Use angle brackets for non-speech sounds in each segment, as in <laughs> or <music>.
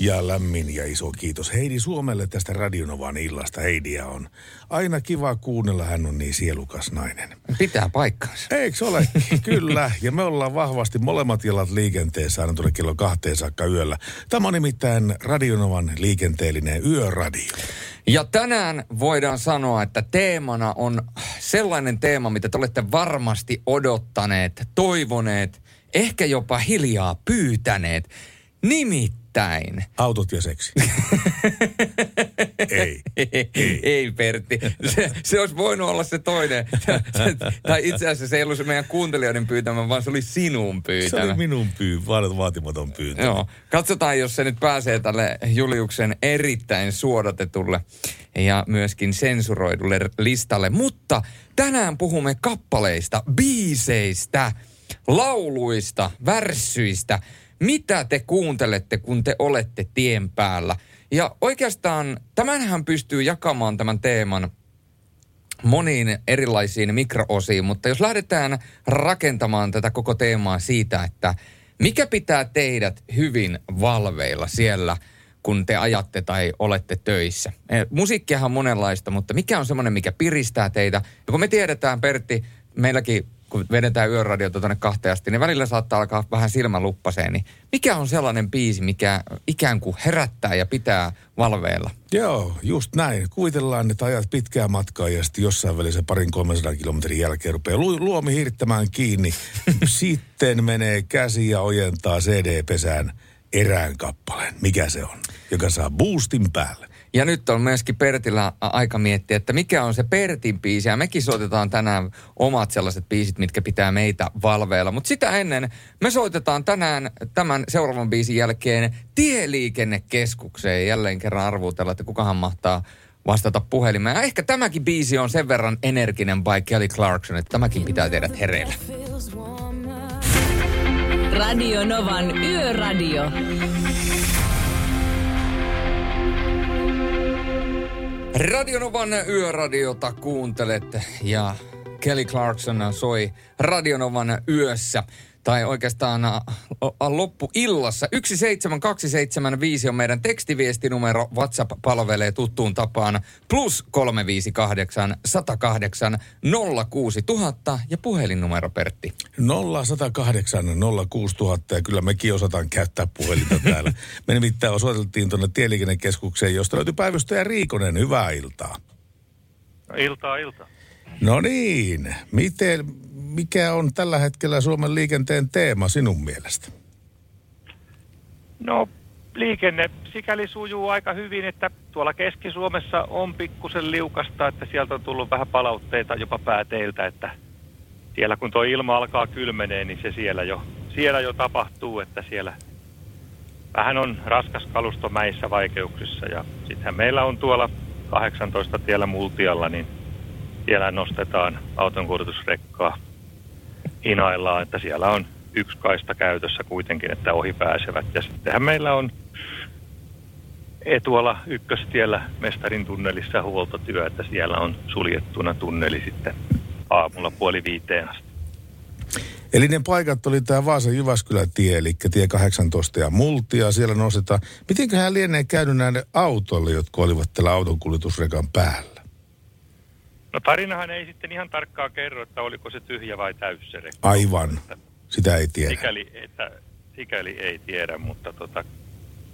Ja lämmin ja iso kiitos Heidi Suomelle tästä Radionovan illasta. Heidiä on aina kiva kuunnella, hän on niin sielukas nainen. Pitää paikkansa. Eikö ole? <laughs> Kyllä. Ja me ollaan vahvasti molemmat jalat liikenteessä aina tuonne kello kahteen saakka yöllä. Tämä on nimittäin Radionovan liikenteellinen yöradio. Ja tänään voidaan sanoa, että teemana on sellainen teema, mitä te olette varmasti odottaneet, toivoneet, ehkä jopa hiljaa pyytäneet. Nimittäin. Autot ja seksi. ei. <laughs> ei. Ei, Pertti. Se, se olisi voinut olla se toinen. <laughs> tai itse asiassa se ei ollut se meidän kuuntelijoiden pyytämä, vaan se oli sinun pyytämä. Se oli minun pyy, vaatimaton pyyntö. Joo. Katsotaan, jos se nyt pääsee tälle Juliuksen erittäin suodatetulle ja myöskin sensuroidulle listalle. Mutta tänään puhumme kappaleista, biiseistä, lauluista, värssyistä. Mitä te kuuntelette, kun te olette tien päällä? Ja oikeastaan tämänhän pystyy jakamaan tämän teeman moniin erilaisiin mikroosiin, mutta jos lähdetään rakentamaan tätä koko teemaa siitä, että mikä pitää teidät hyvin valveilla siellä, kun te ajatte tai olette töissä. Eh, musiikkiahan on monenlaista, mutta mikä on semmoinen, mikä piristää teitä? Ja kun me tiedetään, Pertti, meilläkin kun vedetään yöradiota tuonne kahteen asti, niin välillä saattaa alkaa vähän silmä luppaseen. Niin mikä on sellainen biisi, mikä ikään kuin herättää ja pitää valveilla? Joo, just näin. Kuvitellaan, että ajat pitkää matkaa ja sitten jossain välissä parin 300 kilometrin jälkeen rupeaa lu- luomi hirttämään kiinni. <laughs> sitten menee käsi ja ojentaa CD-pesään erään kappaleen. Mikä se on? Joka saa boostin päälle. Ja nyt on myöskin Pertillä aika miettiä, että mikä on se Pertin biisi. Ja mekin soitetaan tänään omat sellaiset biisit, mitkä pitää meitä valveilla. Mutta sitä ennen me soitetaan tänään tämän seuraavan biisin jälkeen Tieliikennekeskukseen. Jälleen kerran arvuutella, että kukahan mahtaa vastata puhelimeen. Ja ehkä tämäkin biisi on sen verran energinen by Kelly Clarkson, että tämäkin pitää tehdä hereillä. Radio Novan Yöradio. Radionovan yöradiota kuuntelet ja Kelly Clarkson soi Radionovan yössä tai oikeastaan a, a, loppuillassa. 17275 on meidän tekstiviestinumero. WhatsApp palvelee tuttuun tapaan. Plus 358 108 06000 ja puhelinnumero Pertti. 0108 06000 ja kyllä mekin osataan käyttää puhelinta <laughs> täällä. Me nimittäin osoiteltiin tuonne tieliikennekeskukseen, josta löytyi päivystäjä Riikonen. Hyvää iltaa. No, iltaa, iltaa. No niin, miten, mikä on tällä hetkellä Suomen liikenteen teema sinun mielestä? No liikenne sikäli sujuu aika hyvin, että tuolla Keski-Suomessa on pikkusen liukasta, että sieltä on tullut vähän palautteita jopa pääteiltä, että siellä kun tuo ilma alkaa kylmenee, niin se siellä jo, siellä jo tapahtuu, että siellä vähän on raskas kalusto mäissä vaikeuksissa ja sittenhän meillä on tuolla 18 tiellä multialla, niin siellä nostetaan autonkuljetusrekkaa hinaillaan, että siellä on yksi kaista käytössä kuitenkin, että ohi pääsevät. Ja sittenhän meillä on etuala ykköstiellä Mestarin tunnelissa huoltotyö, että siellä on suljettuna tunneli sitten aamulla puoli viiteen asti. Eli ne paikat oli tämä Vaasan Jyväskylän tie, eli tie 18 ja Multia, siellä nostetaan. Mitenköhän lienee käynyt näille autoille, jotka olivat tällä autonkuljetusrekan päällä? No tarinahan ei sitten ihan tarkkaan kerro, että oliko se tyhjä vai täys se rekka. Aivan, sitä ei tiedä. Sikäli, että, sikäli ei tiedä, mutta tota,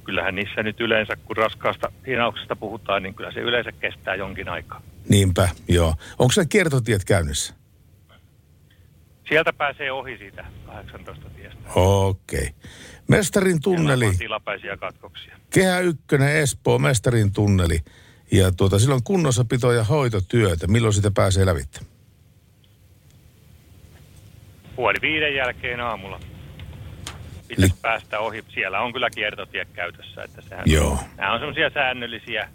kyllähän niissä nyt yleensä, kun raskaasta hinauksesta puhutaan, niin kyllä se yleensä kestää jonkin aikaa. Niinpä, joo. Onko se kiertotiet käynnissä? Sieltä pääsee ohi siitä 18 tiestä. Okei. Okay. Mestarin tunneli. Tilapäisiä katkoksia. Kehä ykkönen Espoo, Mestarin tunneli. Ja tuota, silloin kunnossapito ja hoitotyötä. Milloin sitä pääsee lävitse? puoli viiden jälkeen aamulla pitäisi päästä ohi. Siellä on kyllä kiertotie käytössä, että sehän Joo. Nämä on semmoisia säännöllisiä,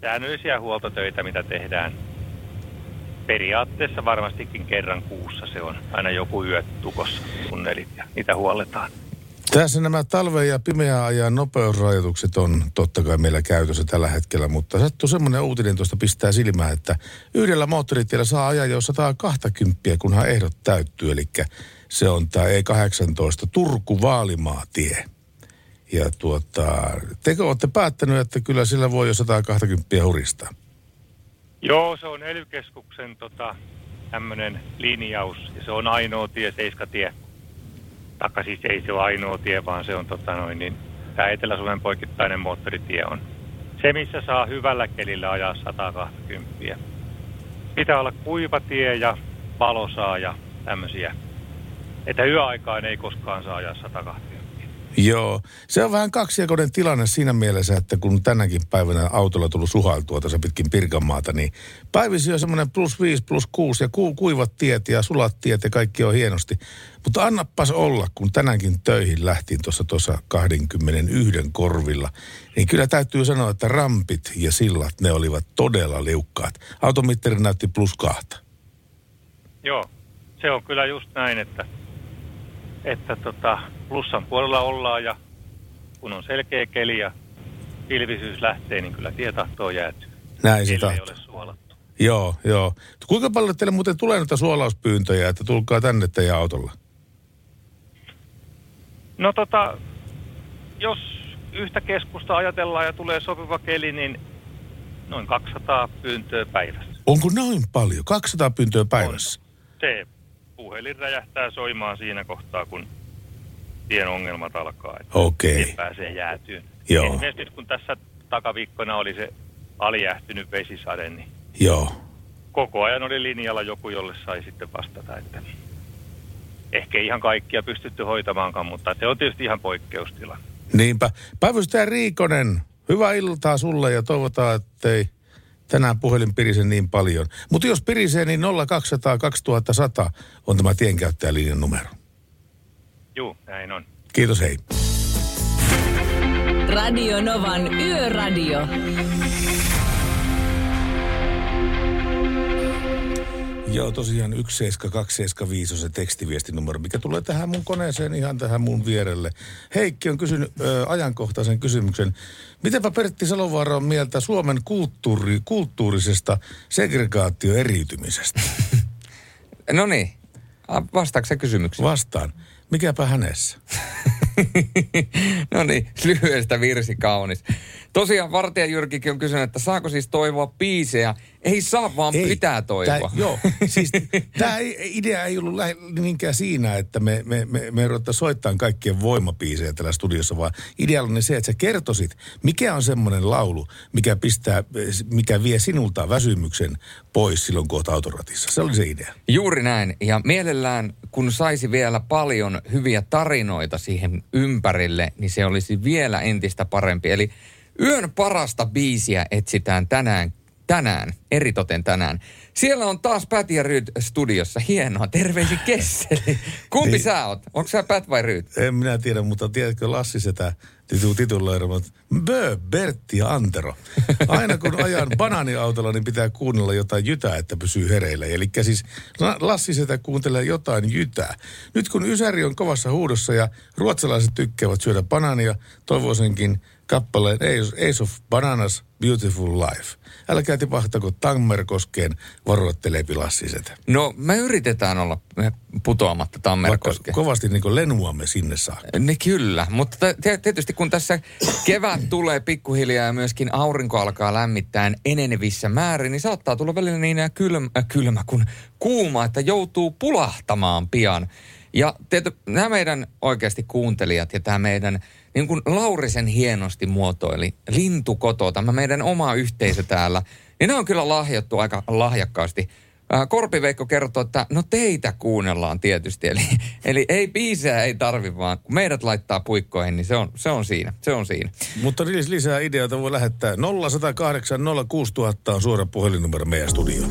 säännöllisiä huoltotöitä, mitä tehdään. Periaatteessa varmastikin kerran kuussa se on aina joku yö tukossa tunnelit ja niitä huolletaan. Tässä nämä talven ja pimeän ajan nopeusrajoitukset on totta kai meillä käytössä tällä hetkellä, mutta sattuu semmoinen uutinen tuosta pistää silmään, että yhdellä moottoritiellä saa ajaa jo 120, kunhan ehdot täyttyy, eli se on tämä E18 Turku-Vaalimaa-tie. Ja tuota, tekö olette päättänyt, että kyllä sillä voi jo 120 huristaa? Joo, se on ely tota, tämmöinen linjaus ja se on ainoa tie, seiskatie. Taikka siis ei se ole ainoa tie, vaan se on tota noin, niin tämä Etelä-Suomen poikittainen moottoritie on se, missä saa hyvällä kelillä ajaa 120. Pitää olla kuiva tie ja valosaa ja tämmöisiä. Että yöaikaan ei koskaan saa ajaa 120. Joo, se on vähän kaksijakoinen tilanne siinä mielessä, että kun tänäkin päivänä autolla tullut suhailtua tässä pitkin Pirkanmaata, niin päivisin on semmoinen plus 5, plus 6 ja ku, kuivat tiet ja sulat tiet ja kaikki on hienosti. Mutta annapas olla, kun tänäänkin töihin lähtiin tuossa tuossa 21 korvilla, niin kyllä täytyy sanoa, että rampit ja sillat, ne olivat todella liukkaat. Automittari näytti plus kahta. Joo, se on kyllä just näin, että, että tota, plussan puolella ollaan ja kun on selkeä keli ja pilvisyys lähtee, niin kyllä tie tahtoo jäätyä. Näin se tahtoo. ole suolattu. Joo, joo. Kuinka paljon teille muuten tulee noita suolauspyyntöjä, että tulkaa tänne teidän autolla? No tota, jos yhtä keskusta ajatellaan ja tulee sopiva keli, niin noin 200 pyyntöä päivässä. Onko noin paljon? 200 pyyntöä päivässä? Se puhelin räjähtää soimaan siinä kohtaa, kun tien ongelmat alkaa. Että Okei. tie pääsee jäätyyn. Joo. Esimerkiksi nyt kun tässä takaviikkona oli se alijähtynyt vesisade, niin Joo. koko ajan oli linjalla joku, jolle sai sitten vastata, että ehkä ihan kaikkia pystytty hoitamaankaan, mutta se on tietysti ihan poikkeustila. Niinpä. Päivystäjä Riikonen, hyvää iltaa sulle ja toivotaan, ettei tänään puhelin pirise niin paljon. Mutta jos pirisee, niin 0200 2100 on tämä tienkäyttäjälinjan numero. Juu, näin on. Kiitos, hei. Radio Novan Yöradio. Joo, tosiaan 17275 on se tekstiviestinumero, mikä tulee tähän mun koneeseen ihan tähän mun vierelle. Heikki on kysynyt ö, ajankohtaisen kysymyksen. Mitenpä Pertti Salovaara on mieltä Suomen kulttuuri, kulttuurisesta segregaatioeriytymisestä? <laughs> No niin, vastaako se kysymykseen? Vastaan. Mikäpä hänessä? <laughs> no niin, lyhyestä virsi kaunis. Tosiaan Vartija Jyrkikin on kysynyt, että saako siis toivoa biisejä? Ei saa, vaan Ei, pitää toivoa. Tää, joo, siis tämä idea ei ollut lähe, niinkään siinä, että me, me, me, me ruvettaisiin soittamaan kaikkien voimapiisejä tällä studiossa, vaan idea on se, että sä kertoisit, mikä on semmoinen laulu, mikä, pistää, mikä vie sinulta väsymyksen pois silloin, kun oot autoratissa. Se oli se idea. Juuri näin. Ja mielellään, kun saisi vielä paljon hyviä tarinoita siihen ympärille, niin se olisi vielä entistä parempi. Eli yön parasta biisiä etsitään tänään tänään, eritoten tänään. Siellä on taas Pat ja Ryd studiossa. Hienoa. Terveisi Kesseli. Kumpi niin. sä oot? Onko sä Pat vai Ryd? En minä tiedä, mutta tiedätkö Lassi sitä titu, tituloiremat? Bö, Bertti ja Antero. Aina kun ajan banaaniautolla, niin pitää kuunnella jotain jytää, että pysyy hereillä. Eli siis Lassi sitä kuuntelee jotain jytää. Nyt kun Ysäri on kovassa huudossa ja ruotsalaiset tykkäävät syödä banaania, toivoisinkin kappaleen Ace of Bananas Beautiful Life. Älkää tipahtako Tammerkoskeen, varoittelee pilassiset. No me yritetään olla putoamatta Tammerkoskeen. kovasti niin lenuamme sinne saakka. Ne kyllä, mutta tietysti kun tässä kevät tulee pikkuhiljaa ja myöskin aurinko alkaa lämmittää enenevissä määrin, niin saattaa tulla välillä niin kylmä, äh, kylmä kuin kuuma, että joutuu pulahtamaan pian. Ja tietysti nämä meidän oikeasti kuuntelijat ja tämä meidän niin kuin Laurisen hienosti muotoili, lintukoto, tämä meidän oma yhteisö täällä, niin ne on kyllä lahjattu aika lahjakkaasti. Korpiveikko kertoo, että no teitä kuunnellaan tietysti, eli, eli ei biisejä ei tarvi vaan, kun meidät laittaa puikkoihin, niin se on, se on siinä, se on siinä. Mutta lisää ideoita voi lähettää 0108 06000 on suora puhelinnumero meidän studioon.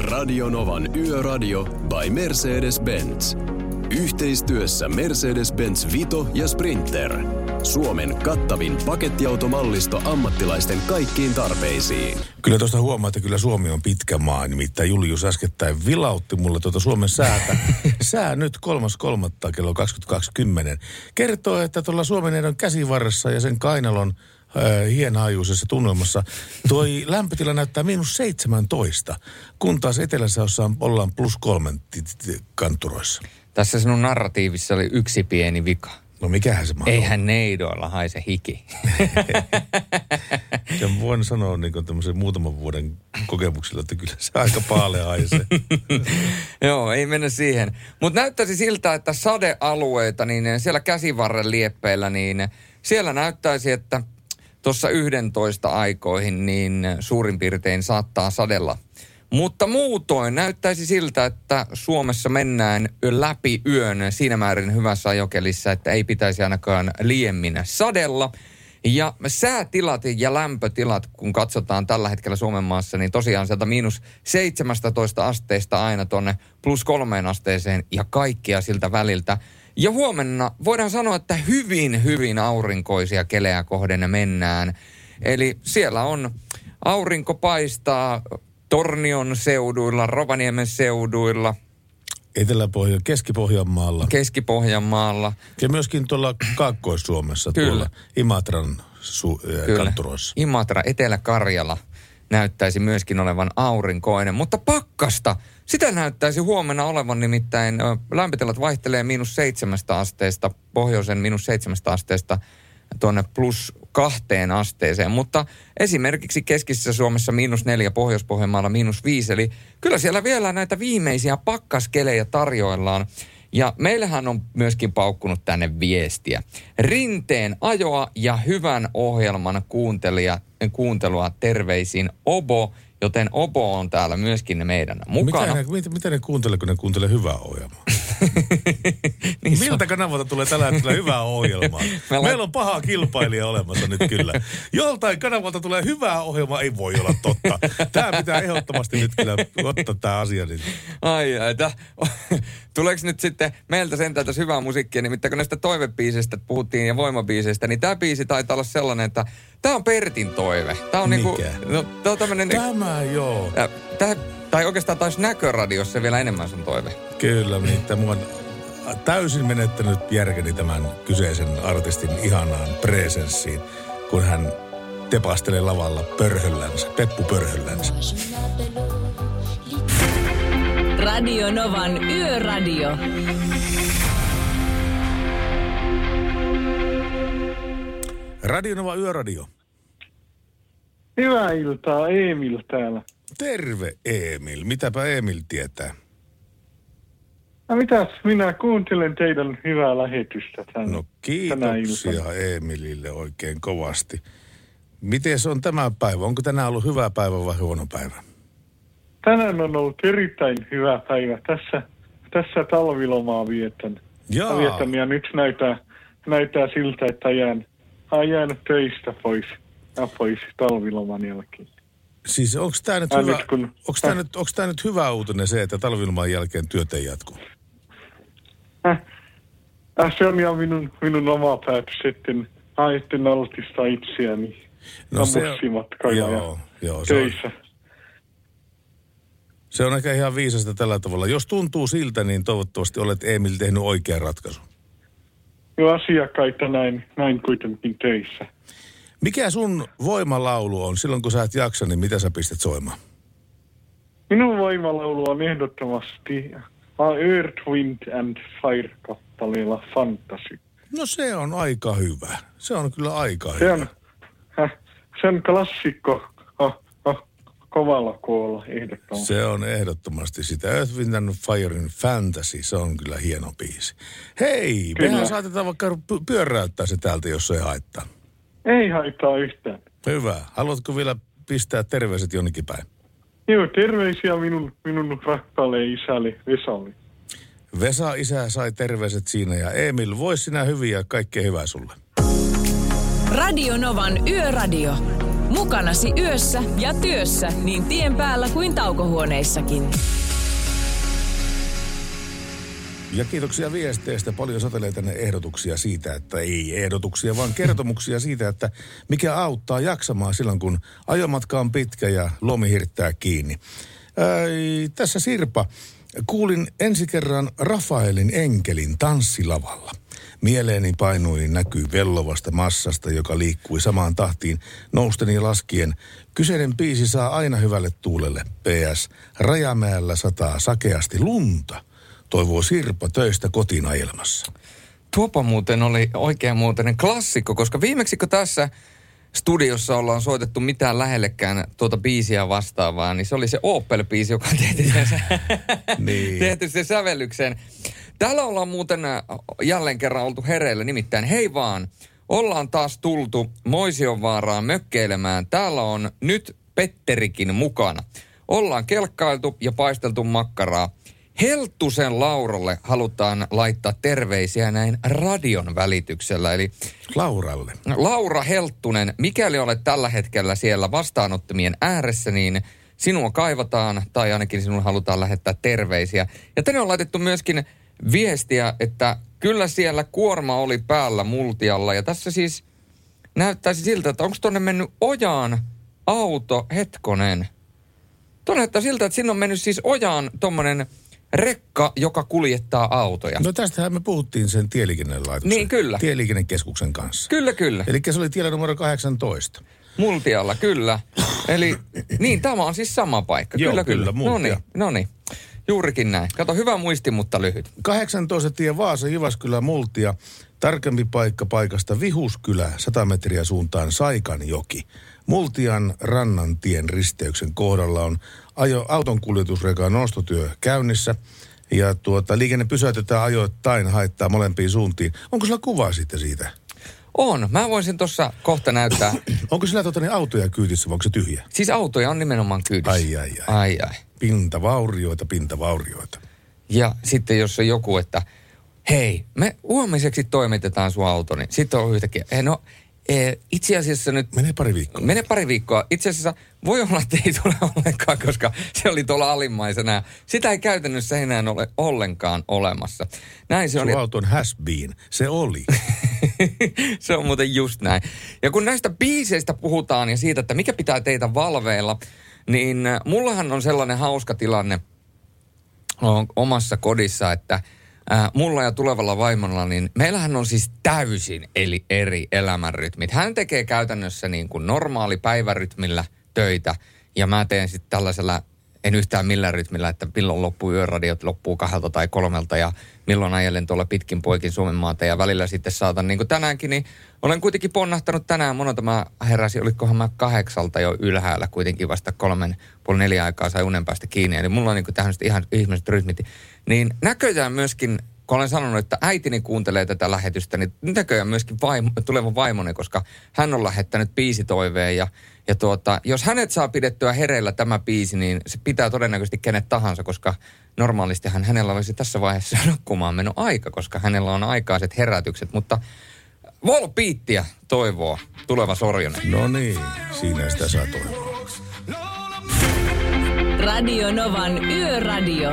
Radionovan Yöradio by Mercedes-Benz. Yhteistyössä Mercedes-Benz Vito ja Sprinter. Suomen kattavin pakettiautomallisto ammattilaisten kaikkiin tarpeisiin. Kyllä tuosta huomaa, että kyllä Suomi on pitkä maa. Nimittäin Julius äskettäin vilautti mulle tuota Suomen säätä. <laughs> Sää nyt 3.3. kello 22.10. Kertoo, että tuolla Suomen edon käsivarressa ja sen kainalon äh, hienhaajuisessa tunnelmassa toi <laughs> lämpötila näyttää miinus 17, kun taas etelässä ollaan plus kolmen kantturoissa. Tässä sinun narratiivissa oli yksi pieni vika. No mikähän se mahtaa? Eihän neidoilla haise hiki. <laughs> Ja voin sanoa niin tämmöisen muutaman vuoden kokemuksilla, että kyllä se aika paalea haisee. <laughs> Joo, ei mennä siihen. Mutta näyttäisi siltä, että sadealueita, niin siellä käsivarren lieppeillä, niin siellä näyttäisi, että tuossa 11 aikoihin, niin suurin piirtein saattaa sadella. Mutta muutoin näyttäisi siltä, että Suomessa mennään läpi yön siinä määrin hyvässä ajokelissa, että ei pitäisi ainakaan liemmin sadella. Ja säätilat ja lämpötilat, kun katsotaan tällä hetkellä Suomen maassa, niin tosiaan sieltä miinus 17 asteesta aina tuonne plus kolmeen asteeseen ja kaikkia siltä väliltä. Ja huomenna voidaan sanoa, että hyvin, hyvin aurinkoisia kelejä kohden mennään. Eli siellä on aurinko paistaa Tornion seuduilla, Rovaniemen seuduilla, Etelä-Pohja, Keski-Pohjanmaalla Keski-Pohjanmaalla. ja myöskin tuolla Kaakkois-Suomessa, Kyllä. tuolla Imatran su- äh, Kyllä. kantturoissa. Imatra, Etelä-Karjala näyttäisi myöskin olevan aurinkoinen, mutta pakkasta, sitä näyttäisi huomenna olevan nimittäin. Lämpötilat vaihtelee miinus seitsemästä asteesta, pohjoisen miinus seitsemästä asteesta tuonne plus kahteen asteeseen. Mutta esimerkiksi keskisessä Suomessa miinus neljä, Pohjois-Pohjanmaalla miinus viisi. Eli kyllä siellä vielä näitä viimeisiä pakkaskelejä tarjoillaan. Ja meillähän on myöskin paukkunut tänne viestiä. Rinteen ajoa ja hyvän ohjelman kuuntelija, kuuntelua terveisin Obo, joten Obo on täällä myöskin meidän Mitä mukana. ne, mitä, mitä ne kuuntelee, kun ne kuuntelee hyvää ohjelmaa? <laughs> Niin Miltä kanavalta tulee tällä hetkellä hyvää ohjelmaa? <laughs> lait- Meillä on paha kilpailija olemassa nyt kyllä. Joltain kanavalta tulee hyvää ohjelmaa, ei voi olla totta. Tämä pitää ehdottomasti nyt kyllä ottaa tämä asia. Niin. Ai ai, tä, <laughs> tuleeko nyt sitten meiltä sentään tässä hyvää musiikkia, nimittäin kun näistä toivebiiseistä puhuttiin ja voimabiiseistä, niin tämä biisi taitaa olla sellainen, että tämä on Pertin toive. Tämä on niinku, no, tää on tämmönen, Tämä joo. ja, tää, tai oikeastaan taisi näköradiossa vielä enemmän sun toive. Kyllä, niin mua on täysin menettänyt järkeni tämän kyseisen artistin ihanaan presenssiin, kun hän tepastelee lavalla pörhöllänsä, Peppu pörhöllänsä. Radio Novan Yöradio. Radionova Yöradio. Hyvää iltaa, Emil täällä. Terve Emil. Mitäpä Emil tietää? No mitäs, minä kuuntelen teidän hyvää lähetystä tänne. No kiitoksia Emilille oikein kovasti. Miten on tämä päivä? Onko tänään ollut hyvä päivä vai huono päivä? Tänään on ollut erittäin hyvä päivä. Tässä, tässä talvilomaa vietän. Jaa, vietän ja nyt näyttää, näyttää siltä, että jään, olen jäänyt töistä pois, ja pois talviloman jälkeen. siis onko tämä nyt, hyvä, nyt kun- onks tää nyt, onks tää nyt hyvä uutinen se, että talvilman jälkeen työt ei jatku? Äh, äh, se on ihan minun, minun oma päätös, etten, etten altista itseäni no, se, joo, ja joo, se on, töissä. se on ehkä ihan viisasta tällä tavalla. Jos tuntuu siltä, niin toivottavasti olet Emil tehnyt oikean ratkaisun. Jo asiakkaita näin, näin kuitenkin töissä. Mikä sun voimalaulu on silloin, kun sä et jaksa, niin mitä sä pistät soimaan? Minun voimalaulu on ehdottomasti Earth, Wind and Fire-kappaleella Fantasy. No se on aika hyvä. Se on kyllä aika Se hyvä. on, häh, se on klassikko kovalla koolla ehdottomasti. Se on ehdottomasti sitä. Earth, Wind and Firein Fantasy, se on kyllä hieno biisi. Hei, Kyllä. mehän saatetaan vaikka py- pyöräyttää se täältä, jos se ei haittaa. Ei haittaa yhtään. Hyvä. Haluatko vielä pistää terveiset jonnekin päin? Joo, terveisiä minun, minun rakkaalle isälle Vesalle. Vesa isä sai terveiset siinä ja Emil, vois sinä hyviä ja kaikkea hyvää sulle. Radio Novan Yöradio. Mukanasi yössä ja työssä niin tien päällä kuin taukohuoneissakin. Ja kiitoksia viesteistä. Paljon satelee tänne ehdotuksia siitä, että ei ehdotuksia, vaan kertomuksia siitä, että mikä auttaa jaksamaan silloin, kun ajomatka on pitkä ja lomi hirttää kiinni. Ää, tässä Sirpa. Kuulin ensi kerran Rafaelin enkelin tanssilavalla. Mieleeni painui näkyy vellovasta massasta, joka liikkui samaan tahtiin nousten ja laskien. Kyseinen biisi saa aina hyvälle tuulelle. PS. Rajamäellä sataa sakeasti lunta toivoo Sirpa töistä kotiin ajelmassa. Tuopa muuten oli oikein muuten klassikko, koska viimeksi kun tässä studiossa ollaan soitettu mitään lähellekään tuota biisiä vastaavaa, niin se oli se Opel-biisi, joka tehty sen, <laughs> Niin. tehty sen sävellykseen. Täällä ollaan muuten jälleen kerran oltu hereillä, nimittäin hei vaan, ollaan taas tultu Moisionvaaraan mökkeilemään. Täällä on nyt Petterikin mukana. Ollaan kelkkailtu ja paisteltu makkaraa. Helttusen Lauralle halutaan laittaa terveisiä näin radion välityksellä. Eli Lauralle. Laura Helttunen, mikäli olet tällä hetkellä siellä vastaanottamien ääressä, niin sinua kaivataan tai ainakin sinulle halutaan lähettää terveisiä. Ja tänne on laitettu myöskin viestiä, että kyllä siellä kuorma oli päällä multialla. Ja tässä siis näyttäisi siltä, että onko tonne mennyt ojaan auto hetkonen. Tuonne näyttää siltä, että sinne on mennyt siis ojaan tommonen rekka, joka kuljettaa autoja. No tästähän me puhuttiin sen tieliikennelaitoksen. Niin, kyllä. Tieliikennekeskuksen kanssa. Kyllä, kyllä. Eli se oli tiellä numero 18. Multialla, kyllä. Eli <clears throat> niin, tämä on siis sama paikka. Joo, kyllä, kyllä, kyllä. No niin, no niin. Juurikin näin. Kato, hyvä muisti, mutta lyhyt. 18 tie Vaasa, Jyväskylä, Multia. Tarkempi paikka paikasta Vihuskylä, 100 metriä suuntaan Saikanjoki. Multian rannan tien risteyksen kohdalla on ajo, auton kuljetusrekan nostotyö käynnissä. Ja tuota, liikenne pysäytetään ajoittain, haittaa molempiin suuntiin. Onko sulla kuva sitten siitä? On. Mä voisin tuossa kohta näyttää. <clears throat> Onko sillä tuota, niin autoja kyytissä vai onko se tyhjä? Siis autoja on nimenomaan kyydissä. Ai, ai, ai. ai, ai. Pintavaurioita, pintavaurioita. Ja sitten jos on joku, että hei, me huomiseksi toimitetaan sun auto, niin sitten on yhtäkkiä, eh, no eh, itse asiassa nyt Menee pari viikkoa. Mene pari viikkoa. Itse asiassa voi olla, että ei tule ollenkaan, koska se oli tuolla alimmaisena. Sitä ei käytännössä enää ole ollenkaan olemassa. Näin se on. Sun auto on has been. Se oli. <laughs> <laughs> se on muuten just näin. Ja kun näistä biiseistä puhutaan ja siitä, että mikä pitää teitä valveilla, niin mullahan on sellainen hauska tilanne omassa kodissa, että äh, mulla ja tulevalla vaimolla, niin meillähän on siis täysin eli eri elämänrytmit. Hän tekee käytännössä niin kuin normaali päivärytmillä töitä ja mä teen sitten tällaisella en yhtään millään rytmillä, että milloin loppuu yöradiot, loppuu kahdelta tai kolmelta ja milloin ajelen tuolla pitkin poikin Suomen maata ja välillä sitten saatan, niin kuin tänäänkin, niin olen kuitenkin ponnahtanut tänään, monelta mä heräsin, olikohan mä kahdeksalta jo ylhäällä kuitenkin vasta kolmen, puoli neljä aikaa sai unen päästä kiinni, eli mulla on niin tähän ihan ihmiset rytmit. Niin näköjään myöskin kun olen sanonut, että äitini kuuntelee tätä lähetystä, niin näköjään myöskin vaimo, tuleva vaimoni, koska hän on lähettänyt biisitoiveen ja, ja tuota, jos hänet saa pidettyä hereillä tämä biisi, niin se pitää todennäköisesti kenet tahansa, koska normaalistihan hänellä olisi tässä vaiheessa <laughs> nukkumaan mennyt aika, koska hänellä on aikaiset herätykset, mutta Volpiittiä toivoo tuleva Sorjonen. No niin, siinä sitä saa toivoa. Radio Novan Yöradio.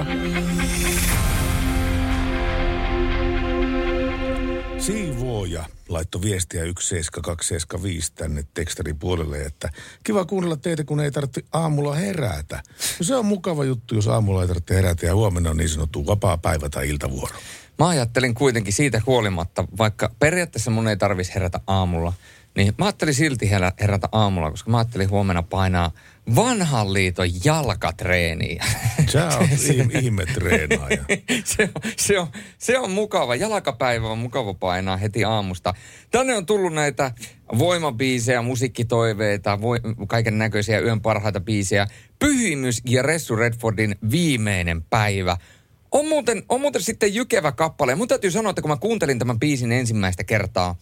Siivooja laittoi viestiä 17275 tänne tekstarin puolelle, että kiva kuunnella teitä, kun ei tarvitse aamulla herätä. No se on mukava juttu, jos aamulla ei tarvitse herätä ja huomenna on niin sanottu vapaa päivä tai iltavuoro. Mä ajattelin kuitenkin siitä huolimatta, vaikka periaatteessa mun ei tarvitsisi herätä aamulla, niin mä ajattelin silti herä- herätä aamulla, koska mä ajattelin huomenna painaa vanhan liiton jalkatreeniä. Sä oot <laughs> ihme, ihme treenaaja. <laughs> se, on, se, on, se on mukava. Jalkapäivä on mukava painaa heti aamusta. Tänne on tullut näitä voimabiisejä, musiikkitoiveita, voi, kaiken näköisiä yön parhaita biisejä. Pyhimys ja Ressu Redfordin viimeinen päivä. On muuten, on muuten sitten jykevä kappale. Mun täytyy sanoa, että kun mä kuuntelin tämän biisin ensimmäistä kertaa,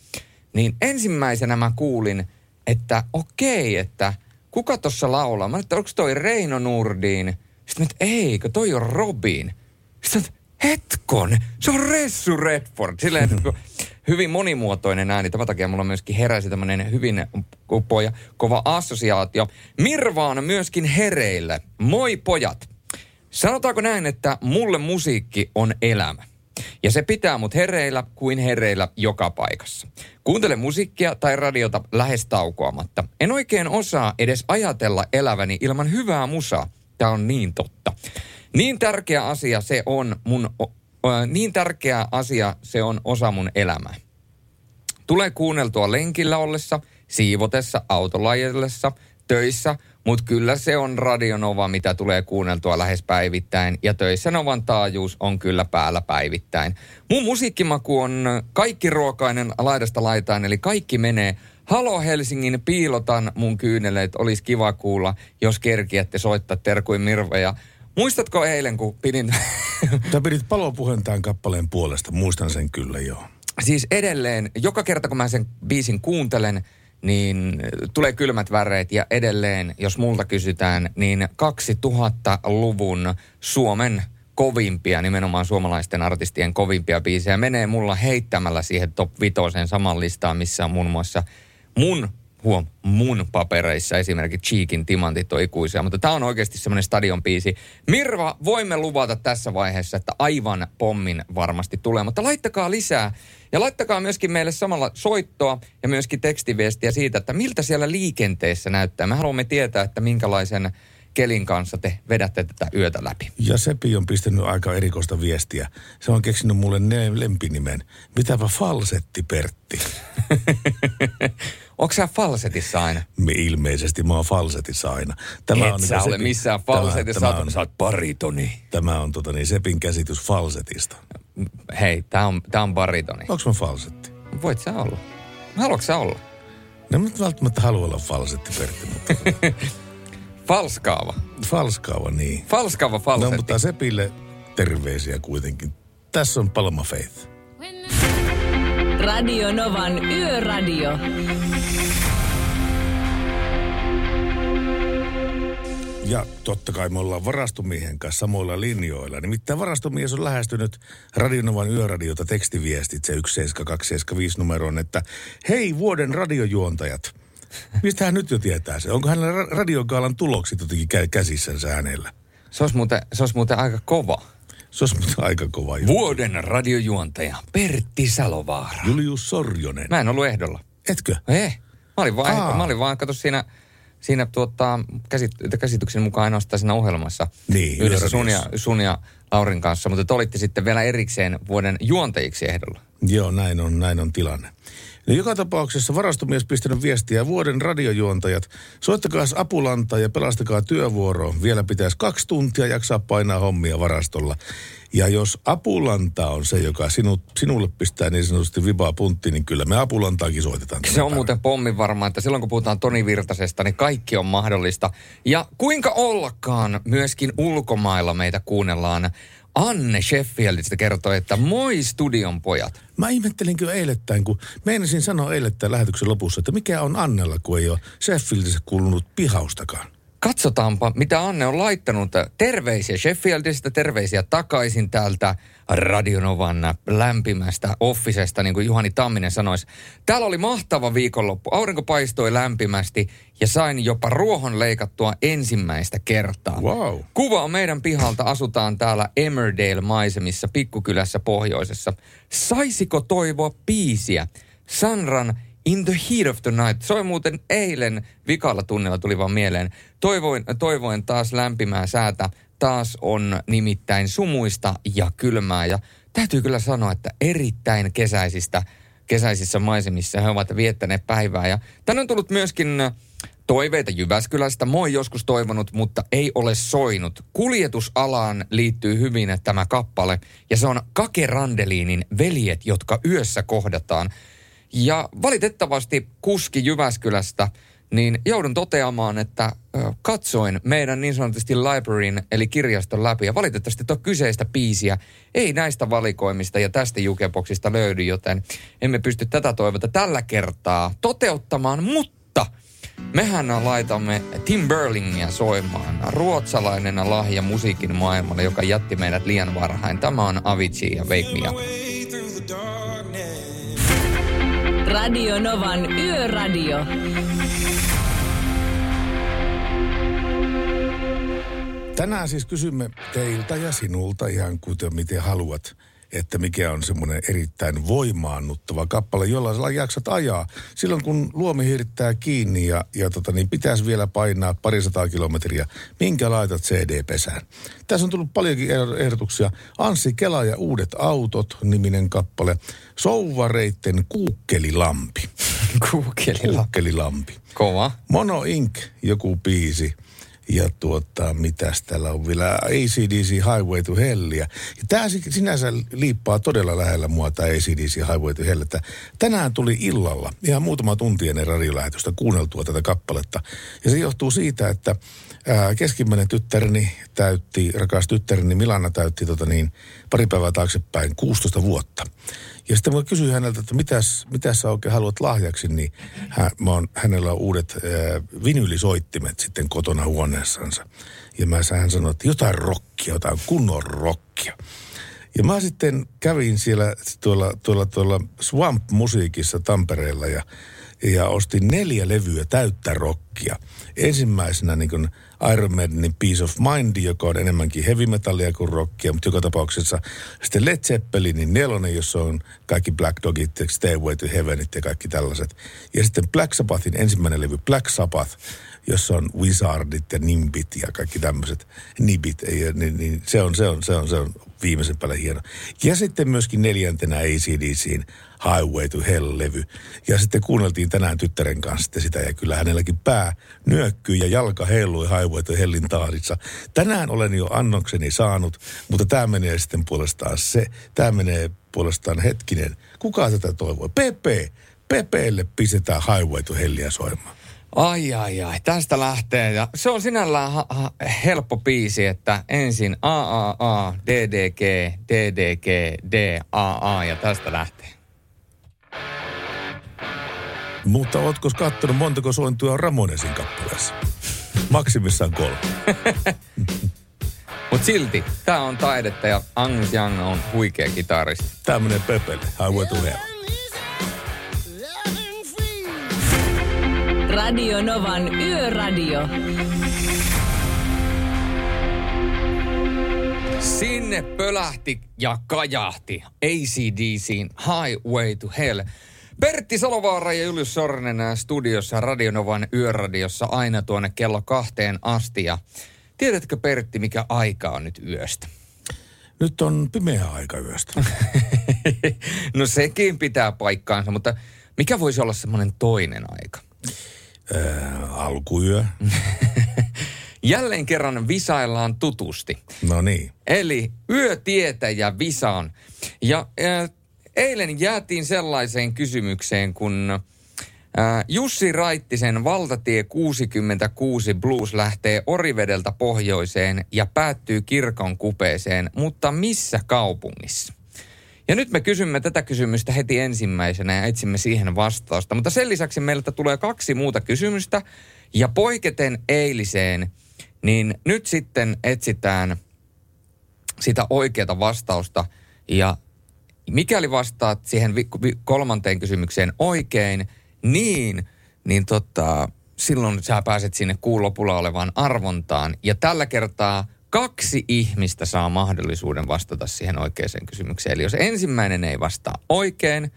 niin ensimmäisenä mä kuulin, että okei, että kuka tuossa laulaa? Mä että onko toi Reino Nurdin? Sitten mä, eikö, toi on Robin. Sitten hetkon, se on Ressu Redford. Silleen, hyvin monimuotoinen ääni. Tämän takia mulla myöskin heräsi tämmöinen hyvin poja, kova assosiaatio. Mirvaan myöskin hereille. Moi pojat! Sanotaanko näin, että mulle musiikki on elämä. Ja se pitää mut hereillä kuin hereillä joka paikassa. Kuuntele musiikkia tai radiota lähes taukoamatta. En oikein osaa edes ajatella eläväni ilman hyvää musaa. Tämä on niin totta. Niin tärkeä asia se on mun, äh, niin tärkeä asia se on osa mun elämää. Tulee kuunneltua lenkillä ollessa, siivotessa, autolajellessa, töissä, mutta kyllä se on Radionova, mitä tulee kuunneltua lähes päivittäin. Ja töissä Novan taajuus on kyllä päällä päivittäin. Mun musiikkimaku on kaikki ruokainen laidasta laitaan, eli kaikki menee Halo Helsingin, piilotan mun kyyneleet. Olisi kiva kuulla, jos kerkiätte soittaa terkuin Mirve. muistatko eilen, kun pidin... <laughs> Sä pidit palopuheen tämän kappaleen puolesta, muistan sen kyllä joo. Siis edelleen, joka kerta kun mä sen biisin kuuntelen, niin tulee kylmät väreet ja edelleen, jos multa kysytään, niin 2000-luvun Suomen kovimpia, nimenomaan suomalaisten artistien kovimpia biisejä menee mulla heittämällä siihen top vitoseen saman listaan, missä on muun muassa mun huom, mun papereissa esimerkiksi Cheekin timantit on ikuisia, mutta tämä on oikeasti semmoinen stadion biisi. Mirva, voimme luvata tässä vaiheessa, että aivan pommin varmasti tulee, mutta laittakaa lisää ja laittakaa myöskin meille samalla soittoa ja myöskin tekstiviestiä siitä, että miltä siellä liikenteessä näyttää. Me haluamme tietää, että minkälaisen kelin kanssa te vedätte tätä yötä läpi. Ja Sepi on pistänyt aika erikoista viestiä. Se on keksinyt mulle ne lempinimen. Mitäpä falsetti Pertti. <laughs> Onko sä falsetissa aina? Me ilmeisesti mä oon falsetissa aina. Tämä Et on sä ole missään falsetissa, tämä, tämä sä oot baritoni. Tämä on tota niin, Sepin käsitys falsetista. Hei, tää on, tää on baritoni. Onko mä falsetti? Voit sä olla. Haluatko sä olla? No mä välttämättä halua olla falsetti, Pertti, mutta... <laughs> Falskaava. Falskaava, niin. Falskaava falsetti. No, mutta Sepille terveisiä kuitenkin. Tässä on Palma Faith. Radio Novan Yöradio. Ja totta kai me ollaan varastomiehen kanssa samoilla linjoilla. Nimittäin varastomies on lähestynyt Radionovan yöradiota tekstiviestit se 17275 numeroon, että hei vuoden radiojuontajat. Mistä hän nyt jo tietää se? Onko hänellä radiokaalan tulokset jotenkin käsissänsä hänellä? Se olisi muuten, se olisi muuten aika kova. Se olisi muuten aika kova juttu. Vuoden radiojuontaja Pertti Salovaara. Julius Sorjonen. Mä en ollut ehdolla. Etkö? Eh. Mä olin vaan, mä olin vaan kato siinä siinä tuota, käsit, käsityksen mukaan ainoastaan siinä ohjelmassa. Niin, yhdessä sun ja, sun ja Laurin kanssa, mutta te olitte sitten vielä erikseen vuoden juontajiksi ehdolla. Joo, näin on, näin on tilanne. No joka tapauksessa varastomies pistänyt viestiä vuoden radiojuontajat. Soittakaa apulanta ja pelastakaa työvuoro. Vielä pitäisi kaksi tuntia jaksaa painaa hommia varastolla. Ja jos apulanta on se, joka sinut, sinulle pistää niin sanotusti vibaa puntti, niin kyllä me apulantaakin soitetaan. Se on muuten pommin varma, että silloin kun puhutaan Toni Virtasesta, niin kaikki on mahdollista. Ja kuinka ollakaan myöskin ulkomailla meitä kuunnellaan. Anne Sheffieldistä kertoi, että moi studion pojat. Mä ihmettelin kyllä eilettäin, kun meinasin sanoa eilettäin lähetyksen lopussa, että mikä on Annella, kun ei ole Sheffieldissä kuulunut pihaustakaan. Katsotaanpa, mitä Anne on laittanut. Terveisiä Sheffieldistä, terveisiä takaisin täältä Radionovan lämpimästä offisesta, niin kuin Juhani Tamminen sanoisi. Täällä oli mahtava viikonloppu. Aurinko paistoi lämpimästi ja sain jopa ruohon leikattua ensimmäistä kertaa. Wow. Kuva on meidän pihalta. Asutaan täällä Emmerdale-maisemissa, pikkukylässä pohjoisessa. Saisiko toivoa piisiä? Sanran In the Heat of the Night. Soi muuten eilen vikalla tunnella tuli vaan mieleen. Toivoin, toivoin taas lämpimää säätä. Taas on nimittäin sumuista ja kylmää. Ja täytyy kyllä sanoa, että erittäin kesäisistä, kesäisissä maisemissa he ovat viettäneet päivää. Ja tänne on tullut myöskin toiveita Jyväskylästä. Moi joskus toivonut, mutta ei ole soinut. Kuljetusalaan liittyy hyvin tämä kappale. Ja se on Kake Randeliinin Veljet, jotka yössä kohdataan. Ja valitettavasti kuski Jyväskylästä, niin joudun toteamaan, että katsoin meidän niin sanotusti libraryn, eli kirjaston läpi, ja valitettavasti tuo kyseistä piisiä ei näistä valikoimista ja tästä jukeboksista löydy, joten emme pysty tätä toivota tällä kertaa toteuttamaan, mutta mehän laitamme Tim Berlingia soimaan, ruotsalainen lahja musiikin maailmalle, joka jätti meidät liian varhain. Tämä on Avicii ja Wake Me. Radio Novan Yöradio. Tänään siis kysymme teiltä ja sinulta ihan kuten miten haluat, että mikä on semmoinen erittäin voimaannuttava kappale, jolla sä jaksat ajaa. Silloin kun luomi hirttää kiinni ja, ja tota, niin pitäisi vielä painaa parisataa kilometriä, minkä laitat CD-pesään. Tässä on tullut paljonkin ehdo- ehdotuksia. Anssi Kela ja Uudet autot niminen kappale. Souvareitten kuukkelilampi. <laughs> Kuukkelilampi. Kova. Mono Inc. joku biisi. Ja tuota, mitäs täällä on vielä, ACDC Highway to Hellia. Ja tämä sinänsä liippaa todella lähellä mua, tämä ACDC Highway to Hell. Että tänään tuli illalla, ihan muutama tunti ennen radiolähetystä, kuunneltua tätä kappaletta. Ja se johtuu siitä, että keskimmäinen tyttäreni täytti, rakas tyttäreni Milana täytti tota niin, pari päivää taaksepäin 16 vuotta. Ja sitten mä kysyin häneltä, että mitäs, mitäs sä oikein haluat lahjaksi, niin hän, mä oon, hänellä on uudet äh, vinylisoittimet sitten kotona huoneessansa. Ja mä, hän sanoi, että jotain rockia, jotain kunnon rockia. Ja mä sitten kävin siellä tuolla, tuolla, tuolla Swamp-musiikissa Tampereella ja, ja ostin neljä levyä täyttä rockia. Ensimmäisenä niin kuin Iron Maidenin Peace of Mind, joka on enemmänkin heavy metallia kuin rockia, mutta joka tapauksessa sitten Led Zeppelinin nelonen, jossa on kaikki Black Dogit, Stairway to Heavenit ja kaikki tällaiset. Ja sitten Black Sabbathin ensimmäinen levy Black Sabbath, jossa on Wizardit ja Nimbit ja kaikki tämmöiset Nibit. Ja, niin, niin, se, on, se, on, se, on, se on viimeisen päälle hieno. Ja sitten myöskin neljäntenä ACDCin Highway to Hell-levy. Ja sitten kuunneltiin tänään tyttären kanssa sitä, ja kyllä hänelläkin pää nyökkyi ja jalka heilui Highway to Hellin tahdissa. Tänään olen jo annokseni saanut, mutta tämä menee sitten puolestaan se, tämä menee puolestaan hetkinen. Kuka tätä toivoi? Pepe. Pepeelle pistetään Highway to Hellia soimaan. Ai ai ai, tästä lähtee. Ja se on sinällään ha- ha- helppo biisi, että ensin AAA, DDG, DDG, DAA ja tästä lähtee. Mutta ootko kattonut montako sointua on Ramonesin kappaleessa? Maksimissaan kolme. <laughs> Mutta silti, tämä on taidetta ja Angus Young on huikea kitaristi. Tämä menee Pepelle. Highway to Hell. Radio Novan Yöradio. Sinne pölähti ja kajahti ACDCin Highway to Hell. Pertti Salovaara ja Julius Sornen studiossa Radionovan yöradiossa aina tuonne kello kahteen asti. Ja tiedätkö Pertti, mikä aika on nyt yöstä? Nyt on pimeä aika yöstä. <laughs> no sekin pitää paikkaansa, mutta mikä voisi olla semmoinen toinen aika? Äh, alkuyö. <laughs> Jälleen kerran visaillaan tutusti. No niin. Eli yötietäjä Visan. Ja äh, eilen jäätiin sellaiseen kysymykseen, kun Jussi Raittisen Valtatie 66 Blues lähtee Orivedeltä pohjoiseen ja päättyy kirkon kupeeseen, mutta missä kaupungissa? Ja nyt me kysymme tätä kysymystä heti ensimmäisenä ja etsimme siihen vastausta. Mutta sen lisäksi meiltä tulee kaksi muuta kysymystä. Ja poiketen eiliseen, niin nyt sitten etsitään sitä oikeata vastausta. Ja mikäli vastaat siihen vi- vi- kolmanteen kysymykseen oikein, niin, niin tota, silloin sä pääset sinne kuun lopulla olevaan arvontaan. Ja tällä kertaa kaksi ihmistä saa mahdollisuuden vastata siihen oikeaan kysymykseen. Eli jos ensimmäinen ei vastaa oikein,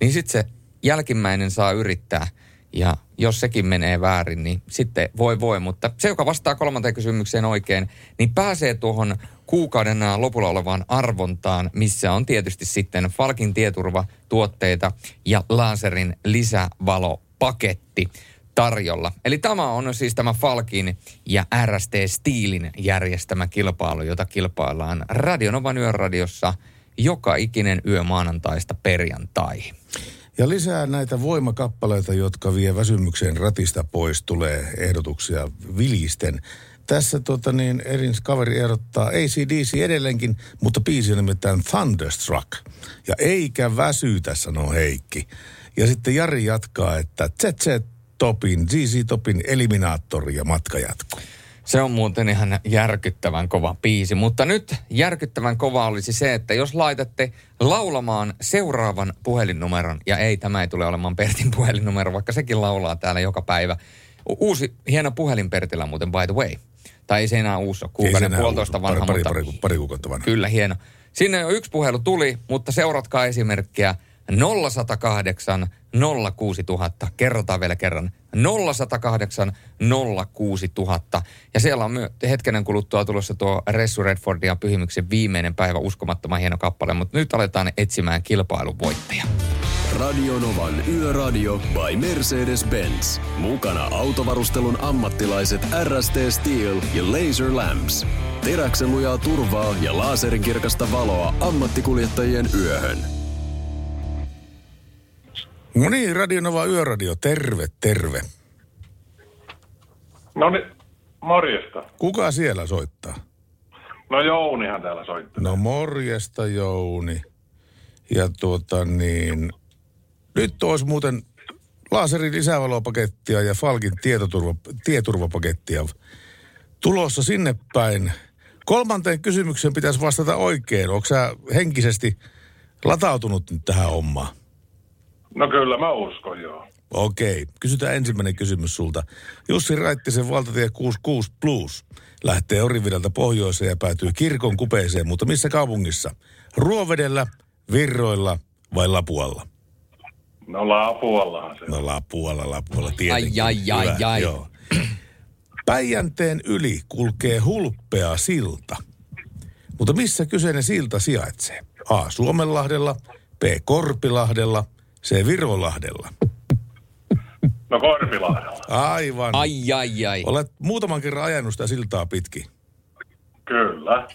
niin sitten se jälkimmäinen saa yrittää. Ja jos sekin menee väärin, niin sitten voi voi. Mutta se, joka vastaa kolmanteen kysymykseen oikein, niin pääsee tuohon kuukauden lopulla olevaan arvontaan, missä on tietysti sitten Falkin tieturvatuotteita ja laserin lisävalopaketti tarjolla. Eli tämä on siis tämä Falkin ja RST Steelin järjestämä kilpailu, jota kilpaillaan Radionovan yöradiossa joka ikinen yö maanantaista perjantaihin. Ja lisää näitä voimakappaleita, jotka vie väsymykseen ratista pois, tulee ehdotuksia vilisten. Tässä tota niin, Erin kaveri ehdottaa ACDC edelleenkin, mutta biisi on nimittäin Thunderstruck. Ja eikä väsytä, sanoo Heikki. Ja sitten Jari jatkaa, että ZZ Topin, ZZ Topin eliminaattori ja matka jatkuu. Se on muuten ihan järkyttävän kova biisi. Mutta nyt järkyttävän kova olisi se, että jos laitatte laulamaan seuraavan puhelinnumeron, ja ei, tämä ei tule olemaan Pertin puhelinnumero, vaikka sekin laulaa täällä joka päivä. Uusi, hieno puhelin Pertillä muuten, by the way. Tai ei se enää uusi ole, kuukauden puolitoista uusi, vanha, pari, mutta pari, pari, pari kuukautta vanha. Kyllä, hieno. Sinne jo yksi puhelu tuli, mutta seuratkaa esimerkkiä 0108 06000. Kerrotaan vielä kerran. 0108 06000. Ja siellä on myö- hetkenen kuluttua tulossa tuo Ressu Redford ja Pyhimyksen viimeinen päivä, uskomattoman hieno kappale. Mutta nyt aletaan etsimään kilpailun voittajia. Radio Novan Yöradio by Mercedes-Benz. Mukana autovarustelun ammattilaiset RST Steel ja Laser Lamps. Teräksen lujaa turvaa ja laserin kirkasta valoa ammattikuljettajien yöhön. No niin, Radionova Yöradio, terve, terve. No niin, morjesta. Kuka siellä soittaa? No Jounihan täällä soittaa. No morjesta Jouni. Ja tuota niin, nyt olisi muuten laserin lisävalopakettia ja Falkin tietoturva, tieturvapakettia tulossa sinne päin. Kolmanteen kysymykseen pitäisi vastata oikein. Onko sä henkisesti latautunut nyt tähän hommaan? No kyllä mä uskon joo. Okei, kysytään ensimmäinen kysymys sulta. Jussi Raittisen valtatie 66 Plus lähtee Oriviralta pohjoiseen ja päätyy kirkon kupeeseen, mutta missä kaupungissa? Ruovedellä, Virroilla vai Lapualla? No Lapuallahan se. No Lapualla, Lapualla tietenkin. Ai, ai, ai, Hyvä, ai. Joo. Päijänteen yli kulkee hulppea silta. Mutta missä kyseinen silta sijaitsee? A. Suomenlahdella, B. Korpilahdella, C. Virolahdella. No Korpilahdella. Aivan. Ai, ai, ai. Olet muutaman kerran ajanut sitä siltaa pitkin. Kyllä.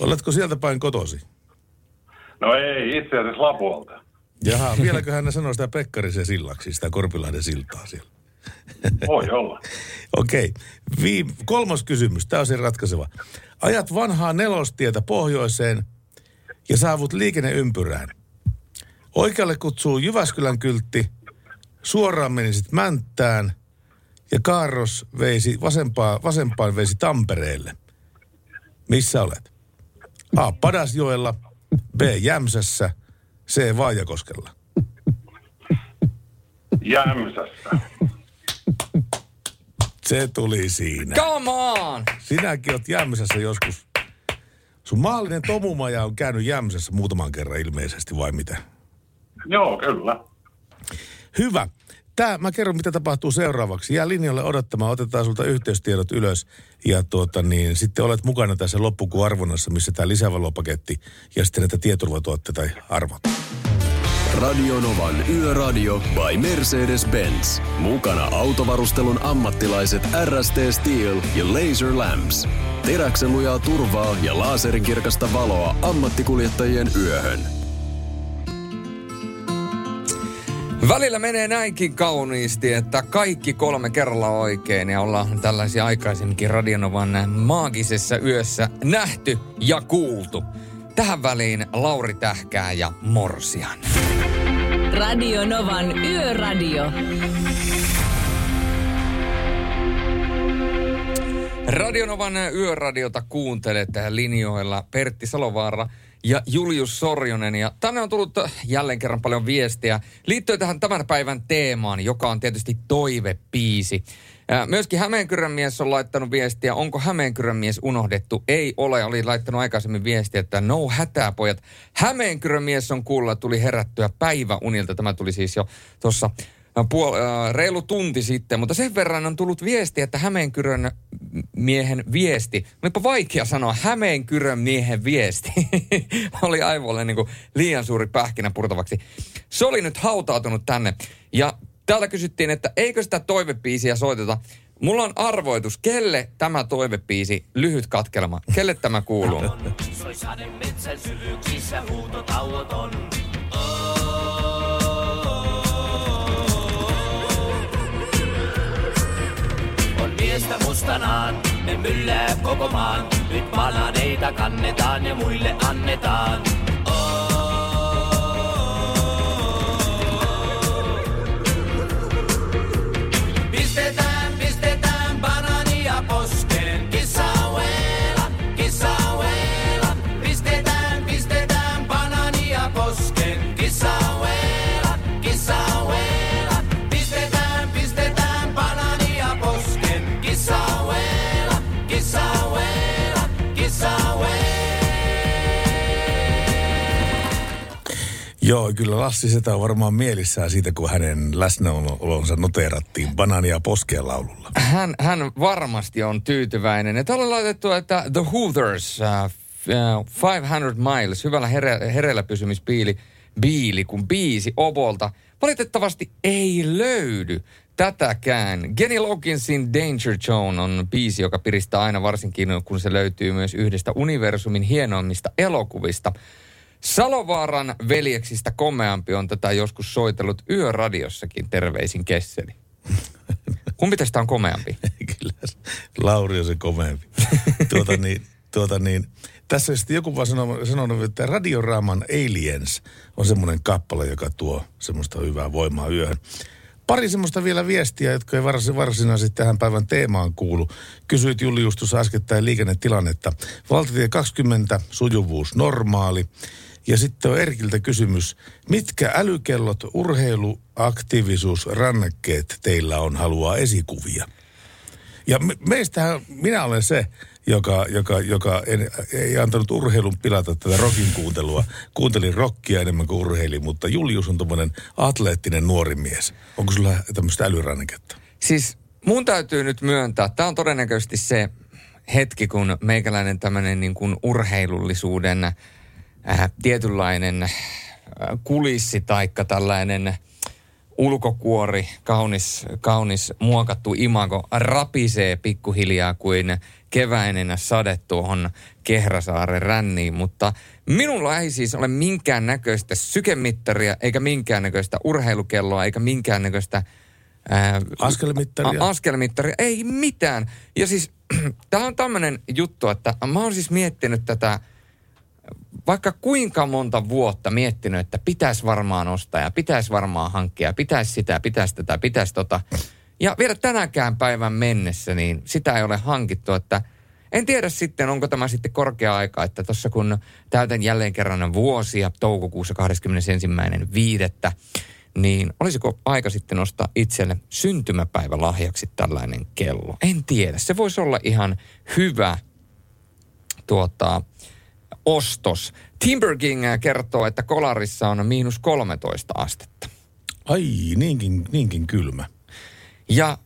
Oletko sieltä päin kotosi? No ei, itse asiassa Lapualta. Jaha, <laughs> vieläköhän ne sanoo sitä Pekkarisen sillaksi, sitä Korpilahden siltaa siellä. Voi olla. <laughs> Okei, Viim- kolmas kysymys, tämä on se ratkaiseva. Ajat vanhaa nelostietä pohjoiseen ja saavut liikenneympyrään. Oikealle kutsuu Jyväskylän kyltti, suoraan menisit Mänttään ja Kaarros veisi vasempaan, vasempaan veisi Tampereelle. Missä olet? A. Padasjoella, B. Jämsässä, C. Vaajakoskella. <laughs> Jämsässä. Se tuli siinä. Come on! Sinäkin oot Jämsässä joskus. Sun maallinen tomumaja on käynyt Jämsässä muutaman kerran ilmeisesti, vai mitä? Joo, kyllä. Hyvä. Tää, mä kerron, mitä tapahtuu seuraavaksi. Jää linjalle odottamaan, otetaan sulta yhteystiedot ylös. Ja tuota niin, sitten olet mukana tässä loppukuun arvonnassa, missä tämä lisävalopaketti ja sitten näitä tieturvatuotteita arvot. Radio Novan Yöradio by Mercedes-Benz. Mukana autovarustelun ammattilaiset RST Steel ja Laser Lamps. Teräksen lujaa turvaa ja laserin kirkasta valoa ammattikuljettajien yöhön. Välillä menee näinkin kauniisti, että kaikki kolme kerralla oikein ja ollaan tällaisia aikaisemminkin Radionovan maagisessa yössä nähty ja kuultu. Tähän väliin Lauri Tähkää ja Morsian. Radio Novan Yöradio. Radionovan yöradiota kuuntelet linjoilla Pertti Salovaara ja Julius Sorjonen. Ja tänne on tullut jälleen kerran paljon viestiä liittyen tähän tämän päivän teemaan, joka on tietysti toivepiisi. Myöskin Hämeenkyrön mies on laittanut viestiä, onko Hämeenkyrön mies unohdettu? Ei ole, oli laittanut aikaisemmin viestiä, että no hätää pojat. Hämeenkyrön mies on kuulla, tuli herättyä päiväunilta. Tämä tuli siis jo tuossa puol, äh, reilu tunti sitten, mutta sen verran on tullut viesti, että Hämeenkyrön miehen viesti, olipa vaikea sanoa Hämeenkyrön miehen viesti, <laughs> oli aivoille niin kuin liian suuri pähkinä purtavaksi. Se oli nyt hautautunut tänne ja täältä kysyttiin, että eikö sitä toivepiisiä soiteta. Mulla on arvoitus, kelle tämä toivepiisi, lyhyt katkelma, kelle tämä kuuluu? Sademetsän syvyyksissä. On miestä mustanaan, me myllää koko maan. Nyt bananeita kannetaan ja muille annetaan. Joo, kyllä Lassi Setä on varmaan mielissään siitä, kun hänen läsnäolonsa noteerattiin banaania poskeen laululla. Hän, hän varmasti on tyytyväinen. Täällä on laitettu, että The Hooters, uh, 500 Miles, hyvällä here, hereillä pysymispiili, biili, kun biisi Obolta. Valitettavasti ei löydy tätäkään. Kenny Loginsin Danger Zone on biisi, joka piristää aina varsinkin, kun se löytyy myös yhdestä universumin hienoimmista elokuvista. Salovaaran veljeksistä komeampi on tätä joskus soitellut yöradiossakin, terveisin Kesseli. Kumpi tästä on komeampi? <laughs> Kyllä, Lauri on se komeampi. <laughs> tuota niin, tuota niin, tässä sitten joku vaan sanonut, sanonut, että Radioraaman Aliens on semmoinen kappale, joka tuo semmoista hyvää voimaa yöhön. Pari semmoista vielä viestiä, jotka ei vars, varsinaisesti tähän päivän teemaan kuulu. Kysyit Julius tuossa äskettäin liikennetilannetta. Valtatie 20, sujuvuus normaali. Ja sitten on Erkiltä kysymys, mitkä älykellot, urheiluaktiivisuus, rannekkeet teillä on, haluaa esikuvia? Ja me, meistähän, minä olen se, joka, joka, joka en, ei antanut urheilun pilata tätä rockin kuuntelua. Kuuntelin rockia enemmän kuin urheilin, mutta Julius on tuommoinen atleettinen nuori mies. Onko sulla tämmöistä älyranneketta? Siis mun täytyy nyt myöntää, tämä on todennäköisesti se hetki, kun meikäläinen tämmöinen niin kuin urheilullisuuden äh, tietynlainen äh, kulissi taikka tällainen ulkokuori, kaunis, kaunis muokattu imago rapisee pikkuhiljaa kuin keväinen sade tuohon Kehräsaaren ränniin, mutta minulla ei siis ole minkään näköistä sykemittaria, eikä minkään näköistä urheilukelloa, eikä minkään näköistä ää, askelmittaria. A, askelmittaria, ei mitään. Ja siis <clears throat> tämä on tämmöinen juttu, että mä oon siis miettinyt tätä vaikka kuinka monta vuotta miettinyt, että pitäisi varmaan ostaa ja pitäisi varmaan hankkia, pitäisi sitä, pitäisi tätä, pitäisi tota. Ja vielä tänäkään päivän mennessä, niin sitä ei ole hankittu, että en tiedä sitten, onko tämä sitten korkea aika, että tuossa kun täytän jälleen kerran vuosia toukokuussa 21.5., niin olisiko aika sitten ostaa itselle syntymäpäivälahjaksi tällainen kello? En tiedä. Se voisi olla ihan hyvä tuota, ostos. Timber King kertoo, että kolarissa on miinus 13 astetta. Ai, niinkin, niinkin kylmä. Ja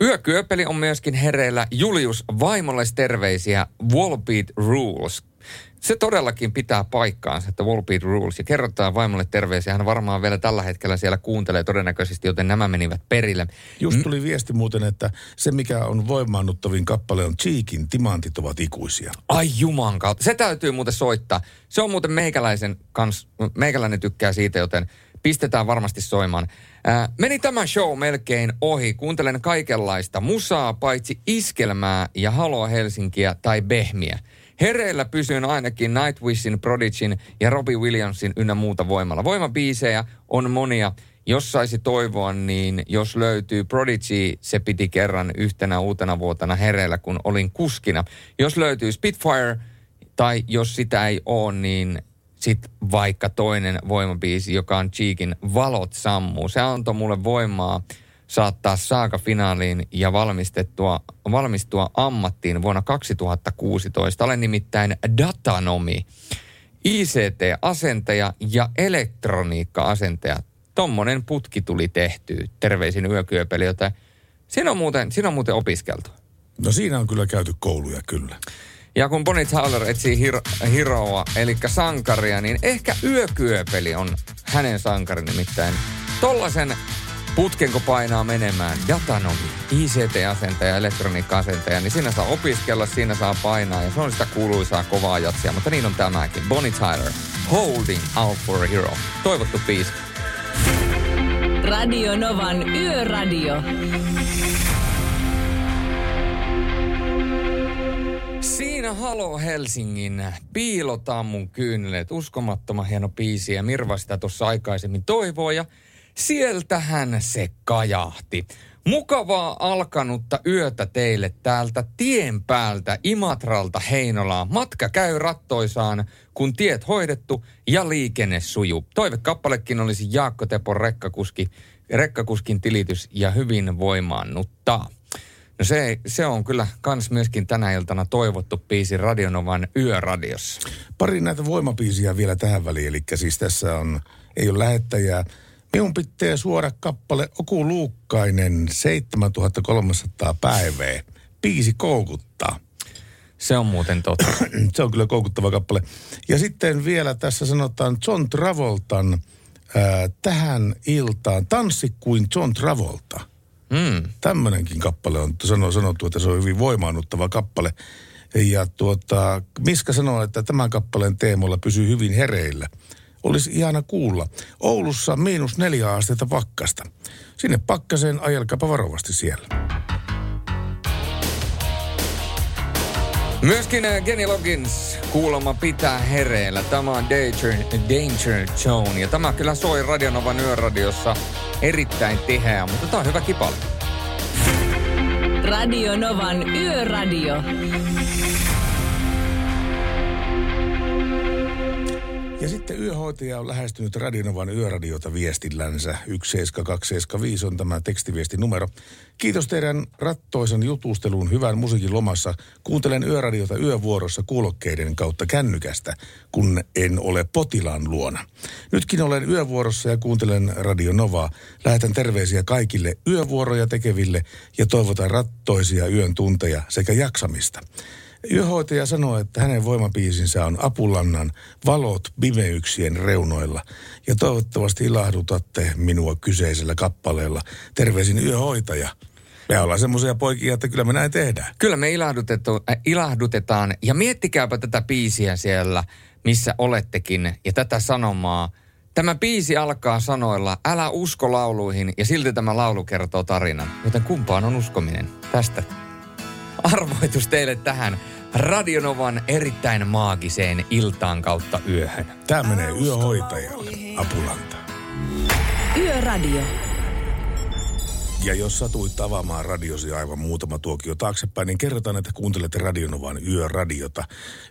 yökyöpeli on myöskin hereillä. Julius vaimolle terveisiä Wallbeat Rules. Se todellakin pitää paikkaansa, että Wallbeat Rules. Ja kerrotaan vaimolle terveisiä. Hän varmaan vielä tällä hetkellä siellä kuuntelee todennäköisesti, joten nämä menivät perille. Just tuli viesti muuten, että se mikä on voimaannuttavin kappale on Cheekin Timantit ovat ikuisia. Ai juman kautta. Se täytyy muuten soittaa. Se on muuten meikäläisen kans, meikäläinen tykkää siitä, joten pistetään varmasti soimaan. Ää, meni tämä show melkein ohi. Kuuntelen kaikenlaista musaa, paitsi iskelmää ja Haloa Helsinkiä tai Behmiä. Hereillä pysyn ainakin Nightwishin, Prodigin ja Robbie Williamsin ynnä muuta voimalla. Voimabiisejä on monia. Jos saisi toivoa, niin jos löytyy Prodigy, se piti kerran yhtenä uutena vuotena hereillä, kun olin kuskina. Jos löytyy Spitfire, tai jos sitä ei ole, niin sitten vaikka toinen voimabiisi, joka on Cheekin Valot sammuu. Se antoi mulle voimaa saattaa saaka finaaliin ja valmistettua, valmistua ammattiin vuonna 2016. Olen nimittäin datanomi, ICT-asentaja ja elektroniikka-asentaja. Tommonen putki tuli tehtyä. Terveisin yökyöpeli, joten siinä on muuten, siinä on muuten opiskeltu. No siinä on kyllä käyty kouluja, kyllä. Ja kun Bonnie Tyler etsii hir- hiroa, eli sankaria, niin ehkä yökyöpeli on hänen sankari nimittäin. Tollasen putken kun painaa menemään, datanomi, ICT-asentaja, elektroniikka-asentaja, niin siinä saa opiskella, siinä saa painaa ja se on sitä kuuluisaa kovaa jatsia, mutta niin on tämäkin. Bonnie Tyler, Holding Out for a Hero. Toivottu biisi. Radio Novan Yöradio. Siinä Halo Helsingin piilotaan mun kyynelet. Uskomattoman hieno biisi ja Mirva sitä tuossa aikaisemmin toivoo ja sieltähän se kajahti. Mukavaa alkanutta yötä teille täältä tien päältä Imatralta Heinolaan. Matka käy rattoisaan, kun tiet hoidettu ja liikenne sujuu. Toivekappalekin olisi Jaakko Tepon rekkakuski, rekkakuskin tilitys ja hyvin voimaannuttaa. No se, se on kyllä kans myöskin tänä iltana toivottu biisi Radionovan yöradiossa. Pari näitä voimapiisiä vielä tähän väliin, eli siis tässä on ei ole lähettäjää. Minun pitää suora kappale Oku Luukkainen 7300 päivää. Biisi koukuttaa. Se on muuten totta. <clears throat> Se on kyllä koukuttava kappale. Ja sitten vielä tässä sanotaan John Travoltan ää, tähän iltaan. Tanssi kuin John Travolta. Mm. Tämmöinenkin kappale on sano, sanottu, että se on hyvin voimaannuttava kappale. Ja tuota, Miska sanoo, että tämän kappaleen teemolla pysyy hyvin hereillä. Olisi ihana kuulla. Oulussa miinus neljä astetta pakkasta. Sinne pakkaseen ajelkapa varovasti siellä. Myöskin äh, Kenny Loggins kuulemma pitää hereillä. Tämä on Danger, Danger Zone ja tämä kyllä soi Radionovan yöradiossa erittäin tiheä, mutta tämä on hyvä kipale. Radio Novan Yöradio. Ja sitten yöhoitaja on lähestynyt Radionovan yöradiota viestillänsä. 17275 on tämä tekstiviestinumero. Kiitos teidän rattoisen jutustelun hyvän musiikin lomassa. Kuuntelen yöradiota yövuorossa kuulokkeiden kautta kännykästä, kun en ole potilaan luona. Nytkin olen yövuorossa ja kuuntelen Radio Novaa. Lähetän terveisiä kaikille yövuoroja tekeville ja toivotan rattoisia yön tunteja sekä jaksamista. Yöhoitaja sanoo, että hänen voimapiisinsä on Apulannan valot pimeyksien reunoilla. Ja toivottavasti ilahdutatte minua kyseisellä kappaleella. Terveisin yöhoitaja. Me ollaan semmoisia poikia, että kyllä me näin tehdään. Kyllä me äh, ilahdutetaan ja miettikääpä tätä biisiä siellä, missä olettekin ja tätä sanomaa. Tämä biisi alkaa sanoilla, älä usko lauluihin ja silti tämä laulu kertoo tarinan. Joten kumpaan on uskominen? Tästä arvoitus teille tähän Radionovan erittäin maagiseen iltaan kautta yöhön. Tämä menee yöhoitajalle, Apulanta. Yöradio. Ja jos satuit avaamaan radiosi aivan muutama tuokio taaksepäin, niin kerrotaan, että kuuntelette Radionovan yöradiota.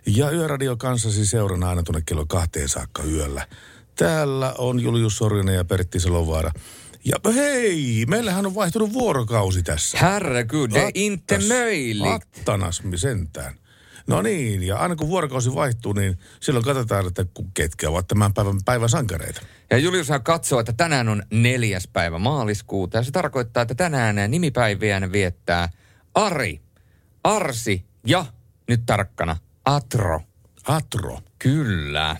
Ja yöradio kanssasi seurana aina tuonne kello kahteen saakka yöllä. Täällä on Julius Sorjonen ja Pertti Salovaara. Ja hei, meillähän on vaihtunut vuorokausi tässä. Herregud, det är inte möjligt. Attanasmi sentään. No niin, ja aina kun vuorokausi vaihtuu, niin silloin katsotaan, että ketkä ovat tämän päivän, päivän sankareita. Ja Juliushan katsoo, että tänään on neljäs päivä maaliskuuta ja se tarkoittaa, että tänään nimipäiviään viettää Ari, Arsi ja, nyt tarkkana, Atro. Atro. Kyllä.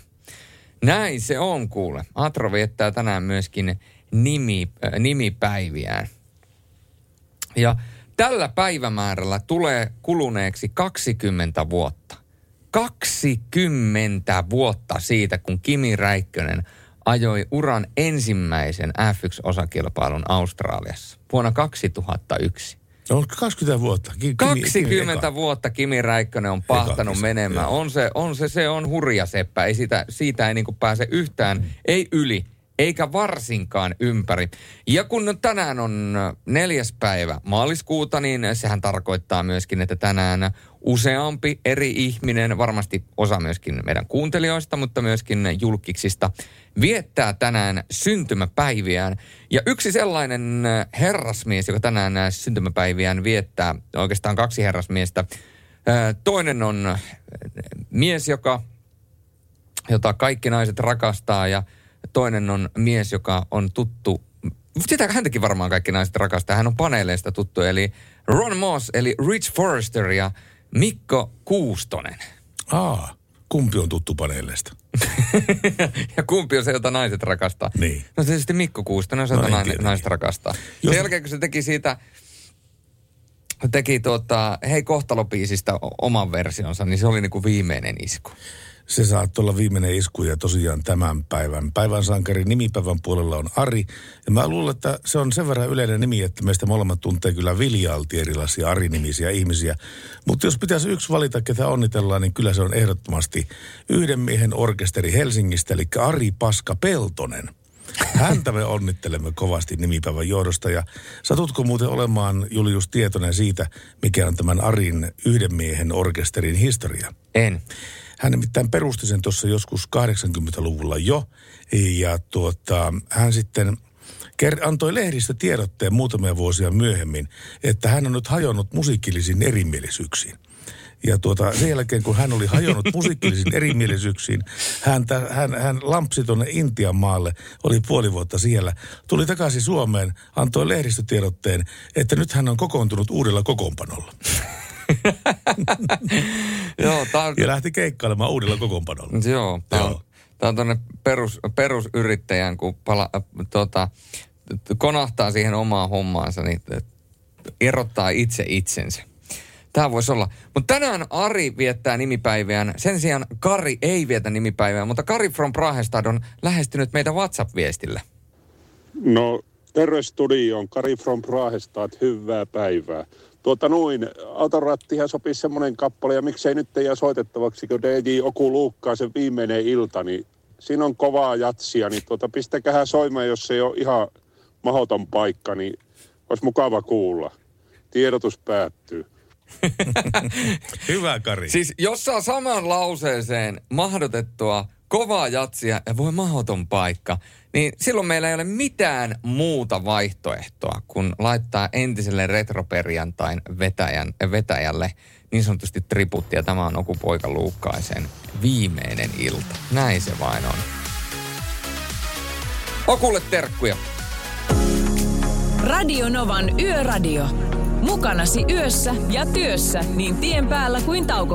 Näin se on kuule. Atro viettää tänään myöskin nimi, äh, nimipäiviään. Ja tällä päivämäärällä tulee kuluneeksi 20 vuotta. 20 vuotta siitä, kun Kimi Räikkönen ajoi uran ensimmäisen F1-osakilpailun Australiassa vuonna 2001. On 20 vuotta. Ki- Kimi- 20 Kimi vuotta Kimi Räikkönen on pahtanut menemään. joo. On se, on se, se on hurja seppä. Ei siitä, siitä ei niinku pääse yhtään, ei yli, eikä varsinkaan ympäri. Ja kun tänään on neljäs päivä maaliskuuta, niin sehän tarkoittaa myöskin, että tänään useampi eri ihminen, varmasti osa myöskin meidän kuuntelijoista, mutta myöskin julkiksista, viettää tänään syntymäpäiviään. Ja yksi sellainen herrasmies, joka tänään syntymäpäiviään viettää, oikeastaan kaksi herrasmiestä. Toinen on mies, joka, jota kaikki naiset rakastaa ja toinen on mies, joka on tuttu sitä häntäkin varmaan kaikki naiset rakastaa. Hän on paneeleista tuttu, eli Ron Moss, eli Rich Forrester ja Mikko Kuustonen. Aa, kumpi on tuttu paneeleista? <laughs> ja kumpi on se, jota naiset rakastaa? Niin. No tietysti Mikko Kuustonen on se, No jota niin, tietenkin. naiset rakastaa. Jos- Sen jälkeen, kun se teki siitä, teki tuota, Hei kohtalopiisistä oman versionsa, niin se oli niinku viimeinen isku. Se saattoi olla viimeinen isku ja tosiaan tämän päivän. Päivän sankari nimipäivän puolella on Ari. Ja mä luulen, että se on sen verran yleinen nimi, että meistä molemmat tuntee kyllä viljaalti erilaisia Ari-nimisiä ihmisiä. Mutta jos pitäisi yksi valita, ketä onnitellaan, niin kyllä se on ehdottomasti yhden miehen orkesteri Helsingistä, eli Ari Paska Peltonen. Häntä me onnittelemme kovasti nimipäivän johdosta ja satutko muuten olemaan Julius tietoinen siitä, mikä on tämän Arin yhden miehen orkesterin historia? En. Hän nimittäin perusti sen tuossa joskus 80-luvulla jo. Ja tuota, hän sitten antoi lehdistä tiedotteen muutamia vuosia myöhemmin, että hän on nyt hajonnut musiikillisiin erimielisyyksiin. Ja tuota, sen jälkeen, kun hän oli hajonnut musiikillisiin <laughs> erimielisyyksiin, hän, hän, hän lampsi tuonne Intian maalle, oli puoli vuotta siellä, tuli takaisin Suomeen, antoi lehdistötiedotteen, että nyt hän on kokoontunut uudella kokoonpanolla. <laughs> <laughs> Joo, tää on, Ja lähti keikkailemaan uudella kokoonpanolla. joo, tää on, Joo. tää on tuonne perus, perusyrittäjän, kun pala, äh, tota, konahtaa siihen omaan hommaansa, niin erottaa itse itsensä. Tämä voisi olla. Mutta tänään Ari viettää nimipäiviään. Sen sijaan Kari ei vietä nimipäivää, mutta Kari from Prahestad on lähestynyt meitä WhatsApp-viestillä. No, terve studioon. Kari from Prahestad, hyvää päivää. Tuota noin, autorattihan sopisi semmoinen kappale, ja miksei nyt teidän soitettavaksi, kun DJ Oku Luukkaa sen viimeinen ilta, niin siinä on kovaa jatsia, niin tuota, pistäkähän soimaan, jos se ei ole ihan mahoton paikka, niin olisi mukava kuulla. Tiedotus päättyy. <laughs> Hyvä, Kari. Siis jos saa saman lauseeseen mahdotettua kovaa jatsia ja voi mahoton paikka, niin silloin meillä ei ole mitään muuta vaihtoehtoa kuin laittaa entiselle retroperjantain vetäjän, vetäjälle niin sanotusti. Ja tämä on Oku Poika Luukkaisen viimeinen ilta. Näin se vain on. Okulle terkkuja. Radio Novan Yöradio. Mukanasi yössä ja työssä niin tien päällä kuin tauko.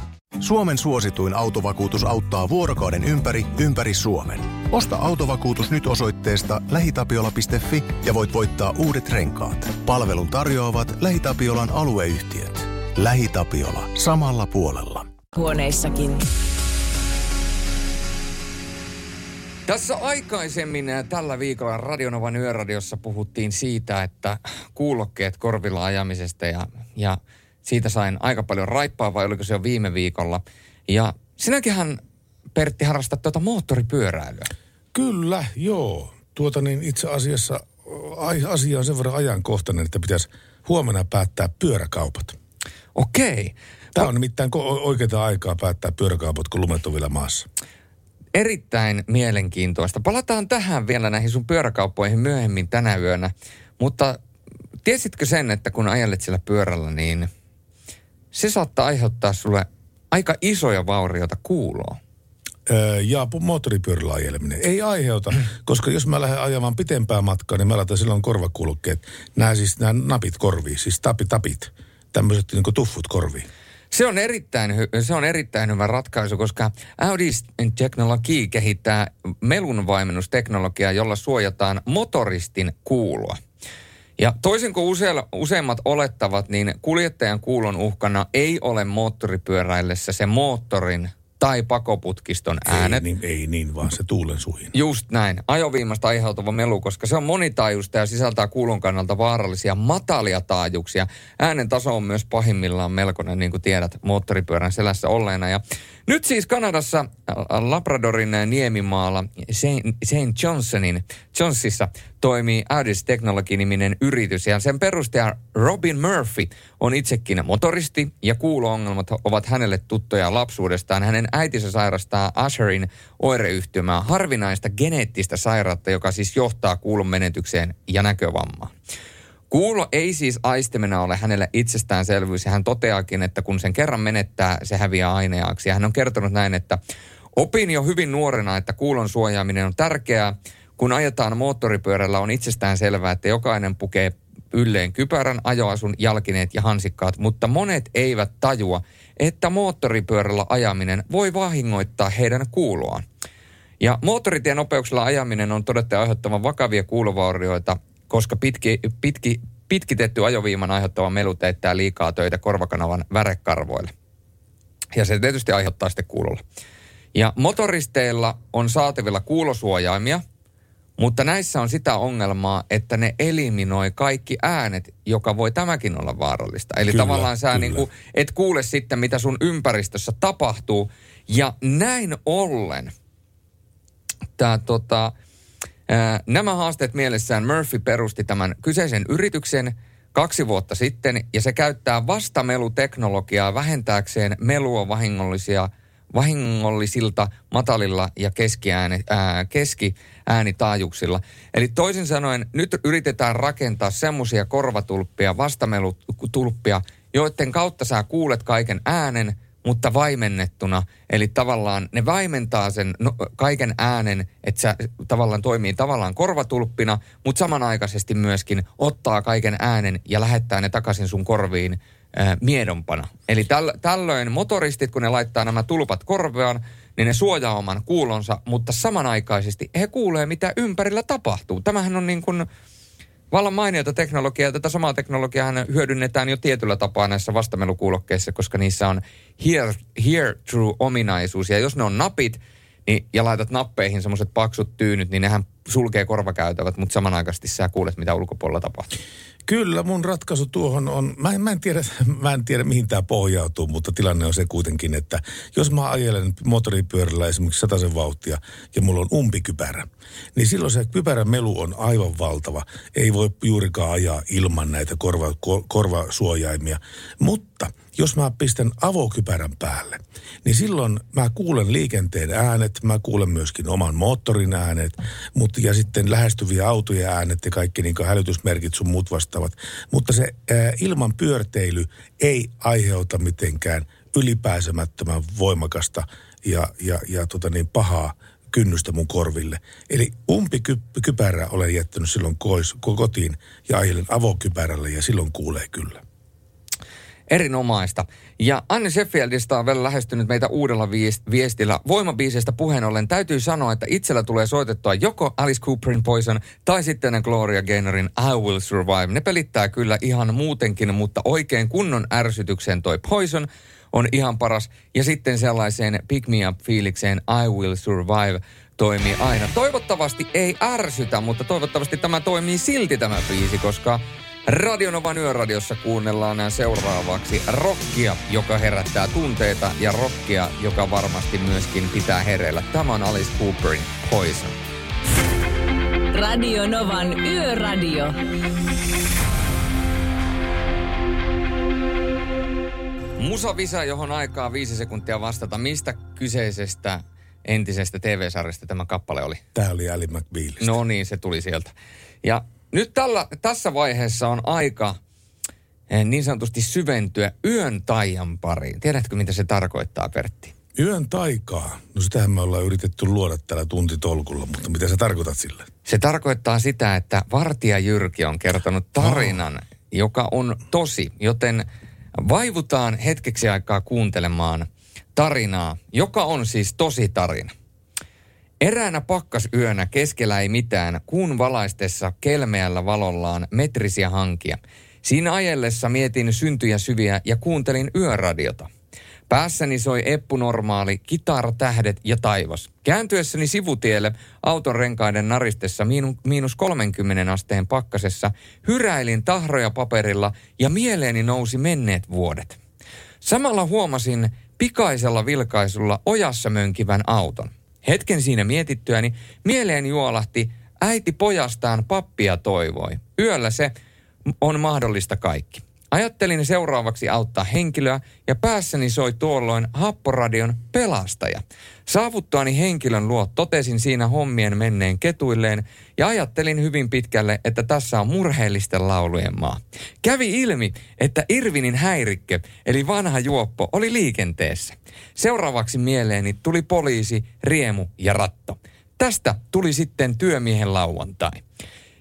Suomen suosituin autovakuutus auttaa vuorokauden ympäri, ympäri Suomen. Osta autovakuutus nyt osoitteesta lähitapiola.fi ja voit voittaa uudet renkaat. Palvelun tarjoavat LähiTapiolan alueyhtiöt. LähiTapiola. Samalla puolella. Huoneissakin. Tässä aikaisemmin äh, tällä viikolla Radionovan yöradiossa puhuttiin siitä, että kuulokkeet korvilla ajamisesta ja, ja siitä sain aika paljon raippaa, vai oliko se jo viime viikolla. Ja sinäkinhän, Pertti, harrastat tuota moottoripyöräilyä. Kyllä, joo. Tuota niin itse asiassa asia on sen verran ajankohtainen, että pitäisi huomenna päättää pyöräkaupat. Okei. Tämä on nimittäin oikeaa aikaa päättää pyöräkaupat, kun lumet on vielä maassa. Erittäin mielenkiintoista. Palataan tähän vielä näihin sun pyöräkauppoihin myöhemmin tänä yönä. Mutta tiesitkö sen, että kun ajelet sillä pyörällä, niin se saattaa aiheuttaa sulle aika isoja vaurioita kuuloon. Öö, ja moottoripyörällä ajeleminen ei aiheuta, koska jos mä lähden ajamaan pitempää matkaa, niin mä laitan silloin korvakulkeet. Nämä siis nämä napit korviin, siis tapi, tapit, tämmöiset niin tuffut korviin. Se on, erittäin hy- se on erittäin hyvä ratkaisu, koska Audi Technology kehittää melunvaimennusteknologiaa, jolla suojataan motoristin kuuloa. Ja toisin kuin useilla, useimmat olettavat, niin kuljettajan kuulon uhkana ei ole moottoripyöräillessä se moottorin tai pakoputkiston äänet. Ei niin, ei niin, vaan se tuulen suhin. Just näin. Ajoviimasta aiheutuva melu, koska se on monitaajuista ja sisältää kuulon kannalta vaarallisia matalia taajuuksia. Äänen taso on myös pahimmillaan melkoinen, niin kuin tiedät, moottoripyörän selässä olleena. Ja nyt siis Kanadassa Labradorin niemimaalla St. Johnsonin Johnsissa toimii Audis Technology-niminen yritys ja sen perustaja Robin Murphy on itsekin motoristi ja kuulo-ongelmat ovat hänelle tuttuja lapsuudestaan. Hänen äitinsä sairastaa Asherin oireyhtymää, harvinaista geneettistä sairautta, joka siis johtaa kuulon menetykseen ja näkövammaan. Kuulo ei siis aistimena ole hänelle itsestäänselvyys ja hän toteakin, että kun sen kerran menettää, se häviää aineaksi. Ja hän on kertonut näin, että opin jo hyvin nuorena, että kuulon suojaaminen on tärkeää. Kun ajetaan moottoripyörällä on itsestään selvää, että jokainen pukee ylleen kypärän, ajoasun, jalkineet ja hansikkaat, mutta monet eivät tajua, että moottoripyörällä ajaminen voi vahingoittaa heidän kuuloaan. Ja moottoritien nopeuksilla ajaminen on todettu aiheuttavan vakavia kuulovaurioita, koska pitki, pitki, pitkitetty ajoviiman aiheuttava melu teettää liikaa töitä korvakanavan värekarvoille. Ja se tietysti aiheuttaa sitten kuulolla. Ja motoristeilla on saatavilla kuulosuojaimia, Mutta näissä on sitä ongelmaa, että ne eliminoi kaikki äänet, joka voi tämäkin olla vaarallista. Eli Kyllä, tavallaan sä kyllä. niin kuin et kuule sitten, mitä sun ympäristössä tapahtuu. Ja näin ollen tää, tota, nämä haasteet mielessään Murphy perusti tämän kyseisen yrityksen kaksi vuotta sitten, ja se käyttää vastameluteknologiaa vähentääkseen melua vahingollisia, vahingollisilta matalilla ja keskiääni, ää, keskiäänitaajuuksilla. Eli toisin sanoen, nyt yritetään rakentaa semmoisia korvatulppia, vastamelutulppia, joiden kautta sä kuulet kaiken äänen, mutta vaimennettuna. Eli tavallaan ne vaimentaa sen no, kaiken äänen, että se tavallaan toimii tavallaan korvatulppina, mutta samanaikaisesti myöskin ottaa kaiken äänen ja lähettää ne takaisin sun korviin ää, miedompana. Eli täl, tällöin motoristit, kun ne laittaa nämä tulpat korveaan, niin ne suojaa oman kuulonsa, mutta samanaikaisesti he kuulee, mitä ympärillä tapahtuu. Tämähän on niin kuin vallan mainiota teknologiaa. Tätä samaa teknologiaa hyödynnetään jo tietyllä tapaa näissä vastamelukuulokkeissa, koska niissä on hear, hear true ominaisuus. Ja jos ne on napit niin, ja laitat nappeihin semmoiset paksut tyynyt, niin nehän sulkee korvakäytävät, mutta samanaikaisesti sä kuulet, mitä ulkopuolella tapahtuu. Kyllä, mun ratkaisu tuohon on, mä en, mä en, tiedä, <laughs> mä en tiedä mihin tämä pohjautuu, mutta tilanne on se kuitenkin, että jos mä ajelen moottoripyörällä esimerkiksi sataisen vauhtia ja mulla on umpikypärä, niin silloin se kypärän melu on aivan valtava. Ei voi juurikaan ajaa ilman näitä korva, kor, korvasuojaimia. Mutta jos mä pistän avokypärän päälle, niin silloin mä kuulen liikenteen äänet, mä kuulen myöskin oman moottorin äänet, mutta ja sitten lähestyviä autojen äänet ja kaikki niin hälytysmerkit sun muut vastaavat. Mutta se ää, ilman pyörteily ei aiheuta mitenkään ylipääsemättömän voimakasta ja, ja, ja tota niin, pahaa kynnystä mun korville. Eli umpikypärä olen jättänyt silloin kois, kotiin ja ajelen avokypärällä ja silloin kuulee kyllä. Erinomaista. Ja Anne Sheffieldista on vielä lähestynyt meitä uudella viest- viestillä. Voimabiiseistä puheen ollen täytyy sanoa, että itsellä tulee soitettua joko Alice Cooperin Poison tai sitten Gloria Gaynorin I Will Survive. Ne pelittää kyllä ihan muutenkin, mutta oikein kunnon ärsytykseen toi Poison on ihan paras. Ja sitten sellaiseen Pick Me Up-fiilikseen I Will Survive toimii aina. Toivottavasti ei ärsytä, mutta toivottavasti tämä toimii silti tämä biisi, koska Radionovan yöradiossa kuunnellaan seuraavaksi rockia, joka herättää tunteita ja rockia, joka varmasti myöskin pitää hereillä. Tämä on Alice Cooperin Poison. Radio Novan Yöradio. Musavisa, johon aikaa viisi sekuntia vastata. Mistä kyseisestä entisestä TV-sarjasta tämä kappale oli? Tämä oli Ali McBealista. No niin, se tuli sieltä. Ja nyt tällä, tässä vaiheessa on aika eh, niin sanotusti syventyä yön taian pariin. Tiedätkö, mitä se tarkoittaa, Pertti? Yön taikaa. No sitähän me ollaan yritetty luoda tällä tuntitolkulla, mutta mitä sä tarkoitat sillä? Se tarkoittaa sitä, että Vartija Jyrki on kertonut tarinan, oh. joka on tosi, joten vaivutaan hetkeksi aikaa kuuntelemaan tarinaa, joka on siis tosi tarina. Eräänä pakkasyönä keskellä ei mitään, kuun valaistessa kelmeällä valollaan metrisiä hankia. Siinä ajellessa mietin syntyjä syviä ja kuuntelin yöradiota. Päässäni soi eppunormaali, kitaratähdet ja taivas. Kääntyessäni sivutielle auton renkaiden naristessa miinu, miinus 30 asteen pakkasessa hyräilin tahroja paperilla ja mieleeni nousi menneet vuodet. Samalla huomasin pikaisella vilkaisulla ojassa mönkivän auton. Hetken siinä mietittyäni mieleen juolahti äiti pojastaan pappia toivoi. Yöllä se on mahdollista kaikki. Ajattelin seuraavaksi auttaa henkilöä ja päässäni soi tuolloin happoradion pelastaja. Saavuttuani henkilön luo totesin siinä hommien menneen ketuilleen ja ajattelin hyvin pitkälle, että tässä on murheellisten laulujen maa. Kävi ilmi, että Irvinin häirikkö, eli vanha juoppo, oli liikenteessä. Seuraavaksi mieleeni tuli poliisi, riemu ja ratto. Tästä tuli sitten työmiehen lauantai.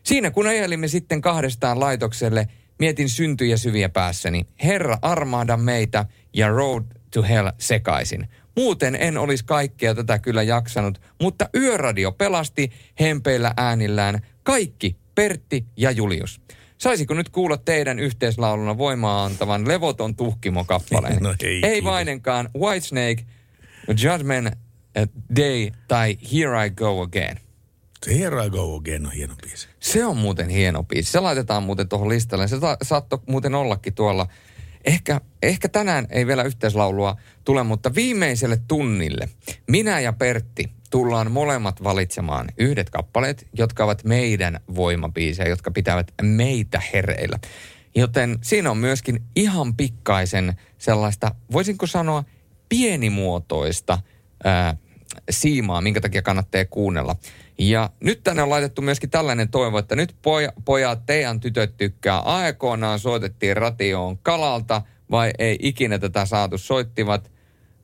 Siinä kun ajelimme sitten kahdestaan laitokselle, mietin syntyjä syviä päässäni. Herra armaada meitä ja Road to Hell sekaisin. Muuten en olisi kaikkea tätä kyllä jaksanut, mutta yöradio pelasti hempeillä äänillään kaikki, Pertti ja Julius. Saisiko nyt kuulla teidän yhteislauluna voimaa antavan levoton tuhkimo-kappaleen? <laughs> No ei, ei vainenkaan Whitesnake, Judgment Day tai Here I Go Again. Se Here I Go Again on hieno biisi. Se on muuten hieno biisi. Se laitetaan muuten tuohon listalle. Se sa- saattoi muuten ollakin tuolla. Ehkä, ehkä tänään ei vielä yhteislaulua tule, mutta viimeiselle tunnille minä ja Pertti tullaan molemmat valitsemaan yhdet kappaleet, jotka ovat meidän voimabiisejä, jotka pitävät meitä hereillä. Joten siinä on myöskin ihan pikkaisen sellaista, voisinko sanoa, pienimuotoista ää, siimaa, minkä takia kannattaa kuunnella. Ja nyt tänne on laitettu myöskin tällainen toivo, että nyt poja, pojat, teidän tytöt tykkää. Aikoinaan soitettiin ratioon kalalta, vai ei ikinä tätä saatu. Soittivat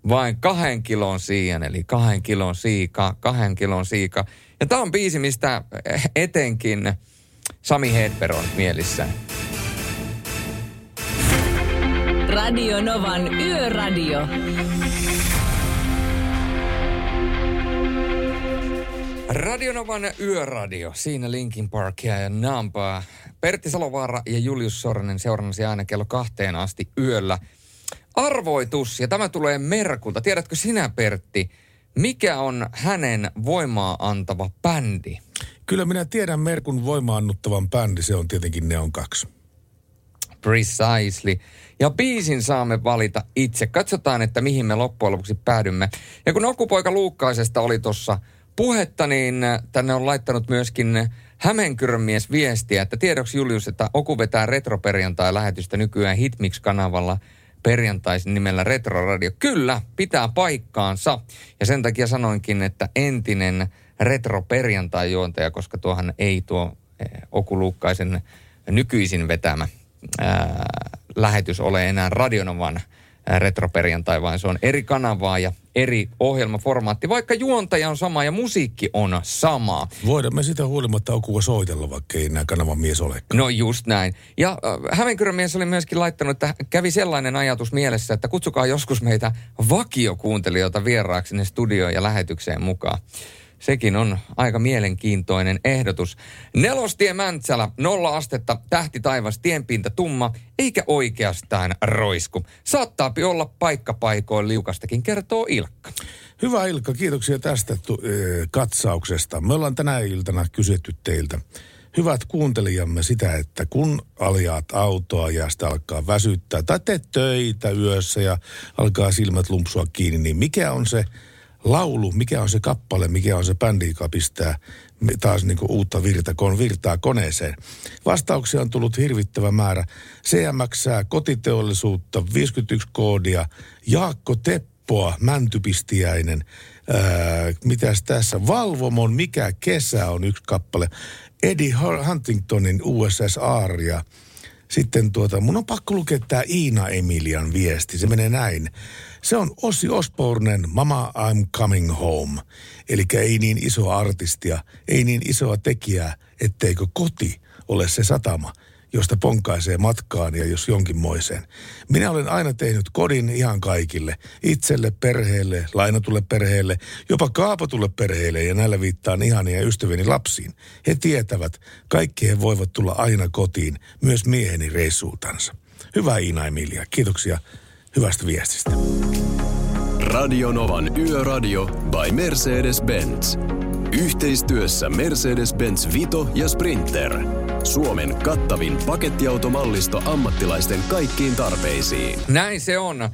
vain kahden kilon siian, eli kahden kilon siika, kahden kilon siika. Ja tämä on biisi, mistä etenkin Sami Hedberg on mielissään. Radio Novan Yöradio. Radionovan yöradio, siinä Linkin Parkia ja Nampaa. Pertti Salovaara ja Julius Sornen seurannasi aina kello kahteen asti yöllä. Arvoitus, ja tämä tulee Merkulta. Tiedätkö sinä, Pertti, mikä on hänen voimaa antava bändi? Kyllä minä tiedän Merkun voimaannuttavan bändi, se on tietenkin Neon 2. Precisely. Ja biisin saamme valita itse. Katsotaan, että mihin me loppujen lopuksi päädymme. Ja kun Okupoika Luukkaisesta oli tuossa puhetta, niin tänne on laittanut myöskin Hämeenkyrönmies viestiä, että tiedoksi Julius, että Oku vetää retroperjantai-lähetystä nykyään Hitmix-kanavalla perjantaisin nimellä Retroradio. Kyllä, pitää paikkaansa. Ja sen takia sanoinkin, että entinen retroperjantai-juontaja, koska tuohan ei tuo eh, Oku Luukkaisen nykyisin vetämä ää, lähetys ole enää Radionovan retroperjantai, vaan se on eri kanavaa ja eri ohjelmaformaatti, vaikka juontaja on sama ja musiikki on sama. Voidaan me sitä huolimatta Okua soitella, vaikka ei enää kanavan mies ole. No just näin. Ja äh, Hämeenkyrön mies oli myöskin laittanut, että kävi sellainen ajatus mielessä, että kutsukaa joskus meitä vakiokuuntelijoita vieraaksi sinne studioon ja lähetykseen mukaan. Sekin on aika mielenkiintoinen ehdotus. Nelostie Mäntsälä, nolla astetta, tähti taivas, tienpinta tumma, eikä oikeastaan roisku. Saattaapi olla paikkapaikoin liukastakin, kertoo Ilkka. Hyvä Ilkka, kiitoksia tästä tu- eh, katsauksesta. Me ollaan tänä iltana kysytty teiltä, hyvät kuuntelijamme, sitä, että kun aljaat autoa ja sitä alkaa väsyttää, tai teet töitä yössä ja alkaa silmät lumpsua kiinni, niin mikä on se laulu, mikä on se kappale, mikä on se bändi, joka pistää taas niin kuin uutta virta, kon virtaa koneeseen. Vastauksia on tullut hirvittävä määrä. CMX, kotiteollisuutta, 51 koodia, Jaakko Teppoa, Mäntypistiäinen, ää, mitäs tässä, Valvomon Mikä kesä on yksi kappale, Eddie Huntingtonin USSR ja sitten tuota, mun on pakko lukea tämä Iina Emilian viesti. Se menee näin. Se on Ossi Osbornen Mama I'm Coming Home. Eli ei niin isoa artistia, ei niin isoa tekijää, etteikö koti ole se satama, josta ponkaisee matkaan ja jos jonkinmoiseen. Minä olen aina tehnyt kodin ihan kaikille. Itselle, perheelle, lainatulle perheelle, jopa kaapatulle perheelle ja näillä viittaan ihania ystävieni lapsiin. He tietävät, kaikki he voivat tulla aina kotiin, myös mieheni reissultansa. Hyvä Iina Emilia, kiitoksia hyvästä viestistä. Radio Novan Yöradio by Mercedes-Benz. Yhteistyössä Mercedes-Benz Vito ja Sprinter. Suomen kattavin pakettiautomallisto ammattilaisten kaikkiin tarpeisiin. Näin se on.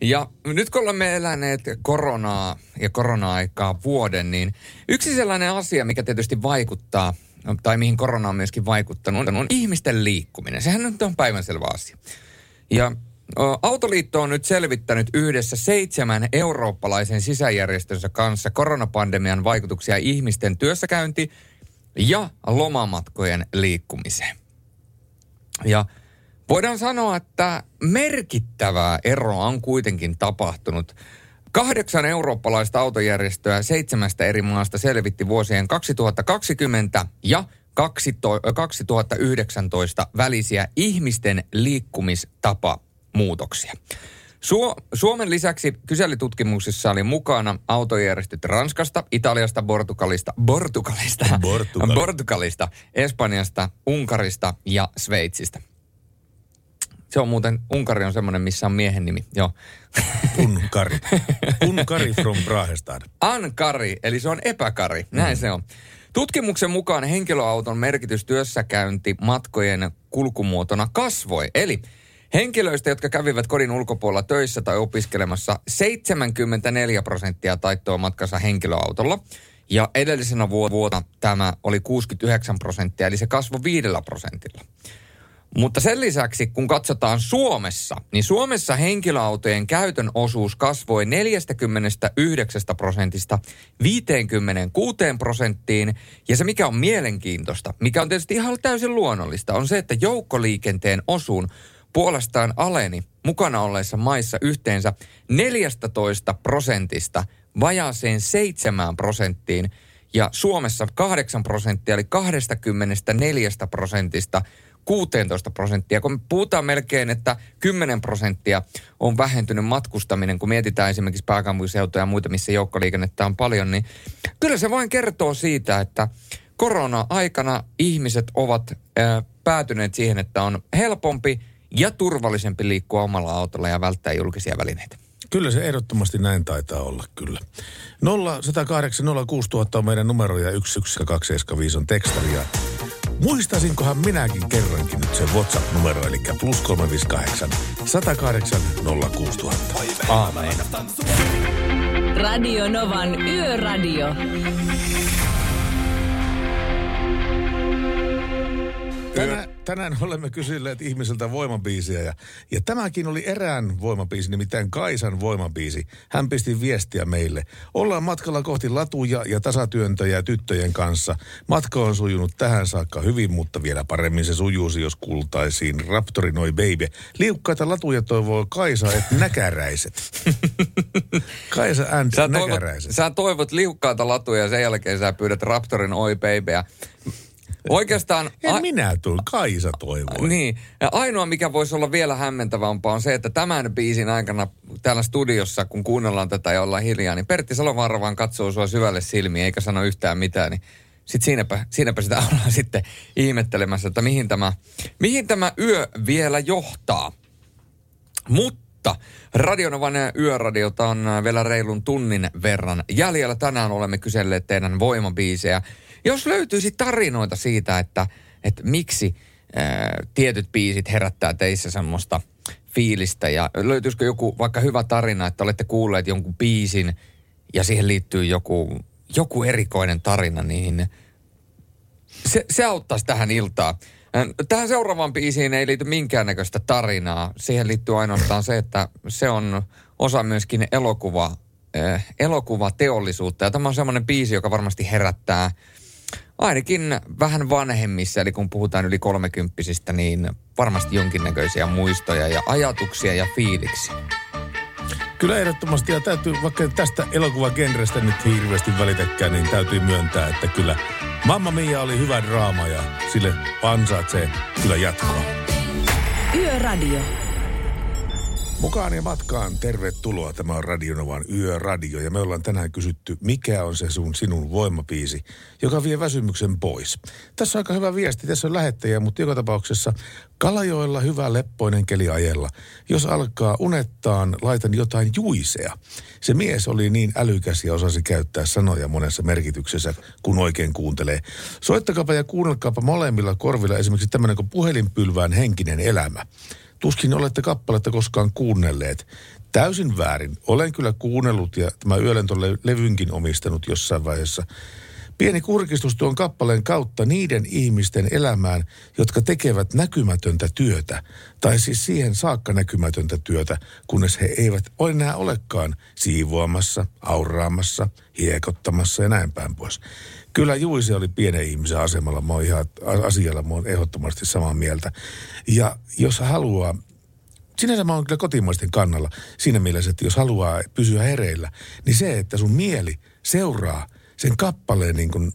Ja nyt kun olemme eläneet koronaa ja korona-aikaa vuoden, niin yksi sellainen asia, mikä tietysti vaikuttaa, tai mihin korona on myöskin vaikuttanut, on ihmisten liikkuminen. Sehän nyt on päivänselvä asia. Ja Autoliitto on nyt selvittänyt yhdessä seitsemän eurooppalaisen sisäjärjestönsä kanssa koronapandemian vaikutuksia ihmisten työssäkäynti- ja lomamatkojen liikkumiseen. Ja voidaan sanoa, että merkittävää eroa on kuitenkin tapahtunut. Kahdeksan eurooppalaista autojärjestöä seitsemästä eri maasta selvitti vuosien 2020 ja 2019 välisiä ihmisten liikkumistapa muutoksia. Su- Suomen lisäksi kyselytutkimuksissa oli mukana autojärjestöt Ranskasta, Italiasta, Portugalista, Portugalista, Portugali. Portugalista, Espanjasta, Unkarista ja Sveitsistä. Se on muuten, Unkari on semmoinen, missä on miehen nimi, joo. Unkari. <laughs> Unkari from Brahestad. Ankari, eli se on epäkari, näin mm. se on. Tutkimuksen mukaan henkilöauton merkitys työssäkäyntimatkojen kulkumuotona kasvoi. Eli henkilöistä, jotka kävivät kodin ulkopuolella töissä tai opiskelemassa, 74 prosenttia taittoi matkansa henkilöautolla. Ja edellisenä vuonna tämä oli 69 prosenttia, eli se kasvoi viidellä prosentilla. Mutta sen lisäksi, kun katsotaan Suomessa, niin Suomessa henkilöautojen käytön osuus kasvoi 49 prosentista 56 prosenttiin. Ja se, mikä on mielenkiintoista, mikä on tietysti ihan täysin luonnollista, on se, että joukkoliikenteen osuun puolestaan aleni mukana olleissa maissa yhteensä 14 prosentista vajaaseen 7 prosenttiin ja Suomessa 8 prosenttia, eli 24 prosentista 16 prosenttia. Kun puhutaan melkein, että 10 prosenttia on vähentynyt matkustaminen, kun mietitään esimerkiksi pääkaupunkiseutuja ja muita, missä joukkoliikennettä on paljon, niin kyllä se vain kertoo siitä, että korona-aikana ihmiset ovat äh, päätyneet siihen, että on helpompi ja turvallisempi liikkua omalla autolla ja välttää julkisia välineitä. Kyllä se ehdottomasti näin taitaa olla, kyllä. 0 108 06000 on meidän numero ja 11275 on tekstaria. Muistaisinkohan minäkin kerrankin nyt sen WhatsApp-numero, eli plus 358 108 06000. Aamen. Radio Novan Yöradio. Tänään, tänään olemme kysyneet ihmisiltä voimabiisiä ja, ja tämäkin oli erään voimabiisi, nimittäin Kaisan voimabiisi. Hän pisti viestiä meille. Ollaan matkalla kohti latuja ja tasatyöntöjä tyttöjen kanssa. Matka on sujunut tähän saakka hyvin, mutta vielä paremmin se sujuisi, jos kuultaisiin Raptori Noi Baby. Liukkaita latuja toivoo Kaisa, et <laughs> näkäräiset. Kaisa and Sä toivot, näkäräiset. sä toivot liukkaita latuja ja sen jälkeen sä pyydät Raptorin oi babyä. Oikeastaan... En minä tuon, Kaisa toivoi. Niin. Ja ainoa, mikä voisi olla vielä hämmentävämpää, on se, että tämän biisin aikana täällä studiossa, kun kuunnellaan tätä ja ollaan hiljaa, niin Pertti Salovaara vaan katsoo sua syvälle silmiin eikä sano yhtään mitään, niin sitten siinäpä, siinäpä sitä <laughs> ollaan sitten ihmettelemässä, että mihin tämä, mihin tämä yö vielä johtaa. Mutta Radionovan yöradiota on vielä reilun tunnin verran jäljellä. Tänään olemme kyselleet teidän voimabiisejä. Jos löytyisi tarinoita siitä, että, että miksi ää, tietyt biisit herättää teissä semmoista fiilistä ja löytyisikö joku vaikka hyvä tarina, että olette kuulleet jonkun biisin ja siihen liittyy joku, joku erikoinen tarina, niin se, se auttaisi tähän iltaan. Tähän seuraavaan biisiin ei liity minkäännäköistä tarinaa. Siihen liittyy ainoastaan se, että se on osa myöskin elokuva, äh, elokuvateollisuutta. Ja tämä on semmoinen biisi, joka varmasti herättää ainakin vähän vanhemmissa, eli kun puhutaan yli kolmekymppisistä, niin varmasti jonkinnäköisiä muistoja ja ajatuksia ja fiiliksiä. Kyllä ehdottomasti, ja täytyy, vaikka tästä elokuvagenrestä nyt hirveästi välitäkään, niin täytyy myöntää, että kyllä Mamma Mia oli hyvä draama ja sille ansaitsee kyllä jatkoa. Yöradio. Mukaan ja matkaan tervetuloa. Tämä on Radionovan Yöradio ja me ollaan tänään kysytty, mikä on se sun sinun voimapiisi, joka vie väsymyksen pois. Tässä on aika hyvä viesti, tässä on lähettäjä, mutta joka tapauksessa Kalajoella hyvä leppoinen keli ajella. Jos alkaa unettaan, laitan jotain juisea. Se mies oli niin älykäs ja osasi käyttää sanoja monessa merkityksessä, kun oikein kuuntelee. Soittakaapa ja kuunnelkaapa molemmilla korvilla esimerkiksi tämmöinen kuin puhelinpylvään henkinen elämä. Tuskin olette kappaletta koskaan kuunnelleet. Täysin väärin. Olen kyllä kuunnellut ja tämä Yölen le- levynkin omistanut jossain vaiheessa. Pieni kurkistus tuon kappaleen kautta niiden ihmisten elämään, jotka tekevät näkymätöntä työtä. Tai siis siihen saakka näkymätöntä työtä, kunnes he eivät enää olekaan siivoamassa, auraamassa, hiekottamassa ja näin päin pois. Kyllä Juise oli pienen ihmisen asemalla. Mä oon ihan asialla, mä oon ehdottomasti samaa mieltä. Ja jos haluaa, sinänsä mä oon kyllä kotimaisten kannalla siinä mielessä, että jos haluaa pysyä hereillä, niin se, että sun mieli seuraa sen kappaleen niin kuin